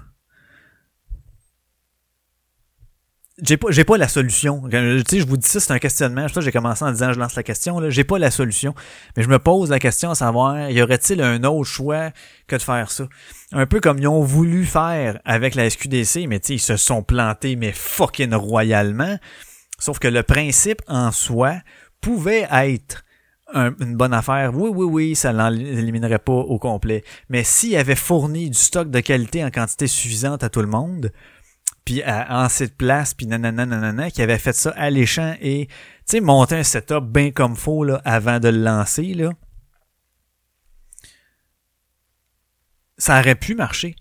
J'ai pas j'ai pas la solution. Tu sais, je vous dis ça, c'est un questionnement. J'ai commencé en disant je lance la question là, j'ai pas la solution, mais je me pose la question à savoir y aurait-il un autre choix que de faire ça? Un peu comme ils ont voulu faire avec la SQDC, mais tu sais, ils se sont plantés mais fucking royalement. Sauf que le principe en soi pouvait être un- une bonne affaire. Oui, oui, oui, ça l'éliminerait pas au complet. Mais s'ils avaient fourni du stock de qualité en quantité suffisante à tout le monde, puis en cette place, puis nanana, nanana, qui avait fait ça alléchant et, tu sais, monter un setup bien comme faut, là, avant de le lancer, là, ça aurait pu marcher.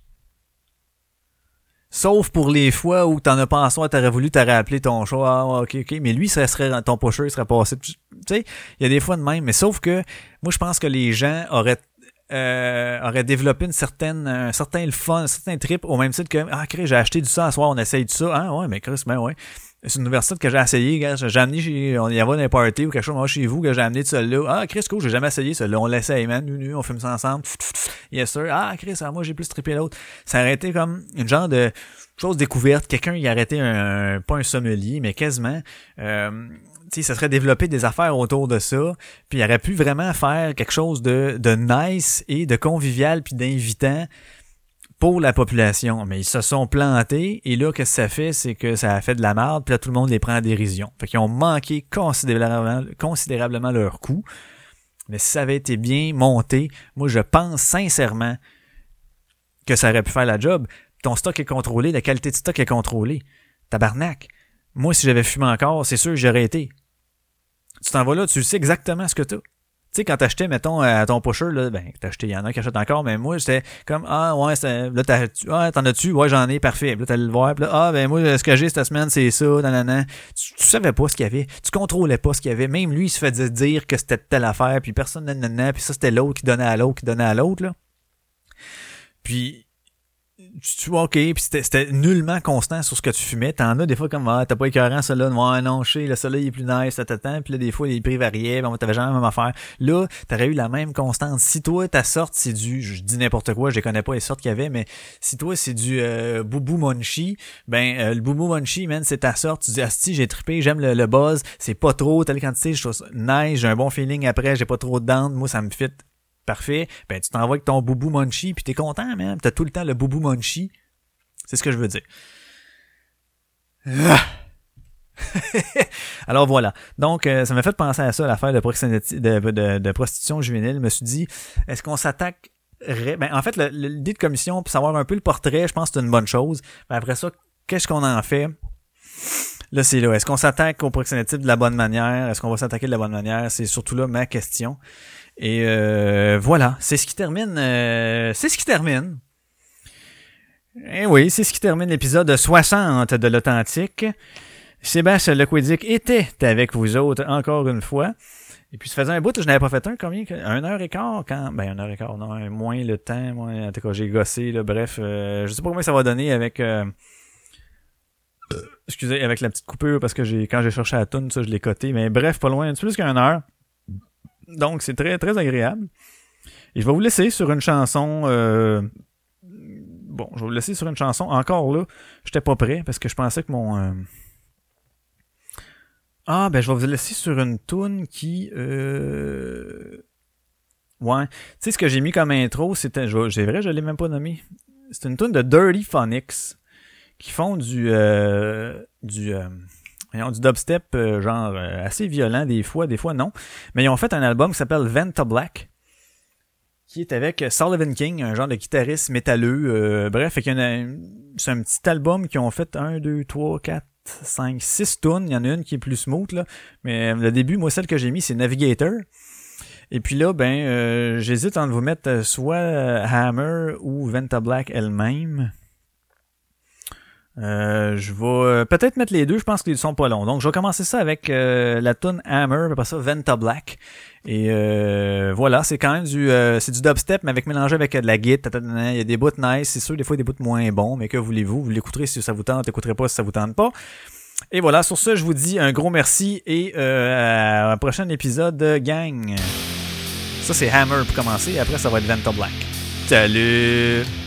Sauf pour les fois où t'en as pas en soi, t'aurais voulu, t'aurais appelé ton chat, ah, ok, ok, mais lui, ça serait, ton pusher, serait passé, tu sais, il y a des fois de même, mais sauf que, moi, je pense que les gens auraient euh, aurait développé une certaine un certain fun, un certain trip au même titre que ah Chris, j'ai acheté du ça à soir, on essaye de ça. Ah ouais, mais Chris, ben ouais. C'est une université que j'ai essayé. J'ai amené on y va dans un party ou quelque chose, moi, chez vous, que j'ai amené de celui-là. Ah, Chris, cool, j'ai jamais essayé celui-là. On l'essaye, man. Nu, nu, on fume ça ensemble. Yes, sir. Ah, Chris, ah, moi, j'ai plus trippé l'autre. Ça aurait été comme une genre de chose découverte. Quelqu'un y a arrêté un, pas un sommelier, mais quasiment. Euh, ça serait développé des affaires autour de ça, puis il aurait pu vraiment faire quelque chose de, de nice et de convivial puis d'invitant pour la population. Mais ils se sont plantés, et là, qu'est-ce que ça fait? C'est que ça a fait de la merde, puis là, tout le monde les prend en dérision. Fait qu'ils ont manqué considérablement, considérablement leur coup. Mais si ça avait été bien monté, moi, je pense sincèrement que ça aurait pu faire la job. Ton stock est contrôlé, la qualité de stock est contrôlée. Tabarnak. Moi, si j'avais fumé encore, c'est sûr que j'aurais été. Tu t'en vas là, tu sais exactement ce que t'as. Tu sais, quand t'achetais, mettons, à ton pusher, là, ben, acheté, il y en a qui achètent encore, mais moi, j'étais comme, ah, ouais, là, t'as, ah, t'en as-tu? Ouais, j'en ai, parfait. Puis là, t'allais le voir, puis là, ah, ben, moi, ce que j'ai cette semaine, c'est ça, nanana. Tu, tu savais pas ce qu'il y avait. Tu contrôlais pas ce qu'il y avait. Même lui, il se faisait dire que c'était telle affaire, puis personne, nanana, puis ça, c'était l'autre qui donnait à l'autre, qui donnait à l'autre, là. Puis, tu vois, ok, puis c'était, nullement constant sur ce que tu fumais. T'en as des fois comme, ah, t'as pas écœurant, celui-là, ouais, non, je sais, le celui-là, il est plus nice, t'attends, puis là, des fois, les prix variaient, bon, t'avais jamais la même affaire. Là, t'aurais eu la même constante. Si toi, ta sorte, c'est du, je dis n'importe quoi, je connais pas les sortes qu'il y avait, mais si toi, c'est du euh, Boubou Monchi, ben, euh, le Boubou Monchi, man, c'est ta sorte, tu dis, asti, j'ai trippé, j'aime le, le buzz, c'est pas trop, telle quantité, je trouve ça nice, j'ai un bon feeling après, j'ai pas trop de dents, moi, ça me fit parfait, ben tu t'envoies avec ton boubou munchie puis t'es content, man. T'as tout le temps le boubou munchie. C'est ce que je veux dire. Ah. <laughs> Alors voilà. Donc, euh, ça m'a fait penser à ça, l'affaire de, de, de, de prostitution juvénile. Je me suis dit, est-ce qu'on s'attaque ben, en fait, l'idée de commission, pour savoir un peu le portrait, je pense que c'est une bonne chose. Mais après ça, qu'est-ce qu'on en fait? Là, c'est là. Est-ce qu'on s'attaque au proxénétisme de la bonne manière? Est-ce qu'on va s'attaquer de la bonne manière? C'est surtout là ma question. Et euh, voilà, c'est ce qui termine. euh, c'est ce qui termine. Et oui, c'est ce qui termine l'épisode 60 de l'Authentique. Sébastien Lequidic était avec vous autres encore une fois. Et puis, ça faisait un bout, je n'avais pas fait un, combien? Un heure et quart, quand? Ben, un heure et quart, non, moins le temps, moins, en tout cas, j'ai gossé, là, bref, euh, je sais pas combien ça va donner avec, euh, excusez, avec la petite coupure, parce que j'ai, quand j'ai cherché la tune, ça, je l'ai coté, mais bref, pas loin, un plus qu'une heure. Donc, c'est très, très agréable. Et je vais vous laisser sur une chanson, euh, bon, je vais vous laisser sur une chanson. Encore là, j'étais pas prêt, parce que je pensais que mon, euh, ah, ben je vais vous laisser sur une tune qui... Euh... Ouais. Tu sais, ce que j'ai mis comme intro, c'était... J'ai vrai, je l'ai même pas nommé. C'est une tune de Dirty Phonics qui font du... Euh... du... Euh... du dubstep euh, genre euh, assez violent des fois, des fois non. Mais ils ont fait un album qui s'appelle Venta Black qui est avec Sullivan King, un genre de guitariste métalleux. bref, c'est un petit album qu'ils ont fait un, deux, trois, quatre, 5, 6 tonnes. Il y en a une qui est plus smooth, là. Mais le début, moi, celle que j'ai mis, c'est Navigator. Et puis là, ben, euh, j'hésite entre vous mettre euh, soit euh, Hammer ou Venta Black elle-même. Euh, je vais peut-être mettre les deux, je pense qu'ils sont pas longs. Donc je vais commencer ça avec la tune Hammer, après ça Venta Black. Et voilà, c'est quand même du c'est du dubstep mais avec mélangé avec de la guitare. Il y a des bouts nice, c'est sûr des fois des bouts moins bons, mais que voulez-vous, vous l'écouterez si ça vous tente, écouterez pas si ça vous tente pas. Et voilà, sur ce, je vous dis un gros merci et à un prochain épisode, gang. Ça c'est Hammer pour commencer, et après ça va être Venta Black. Salut!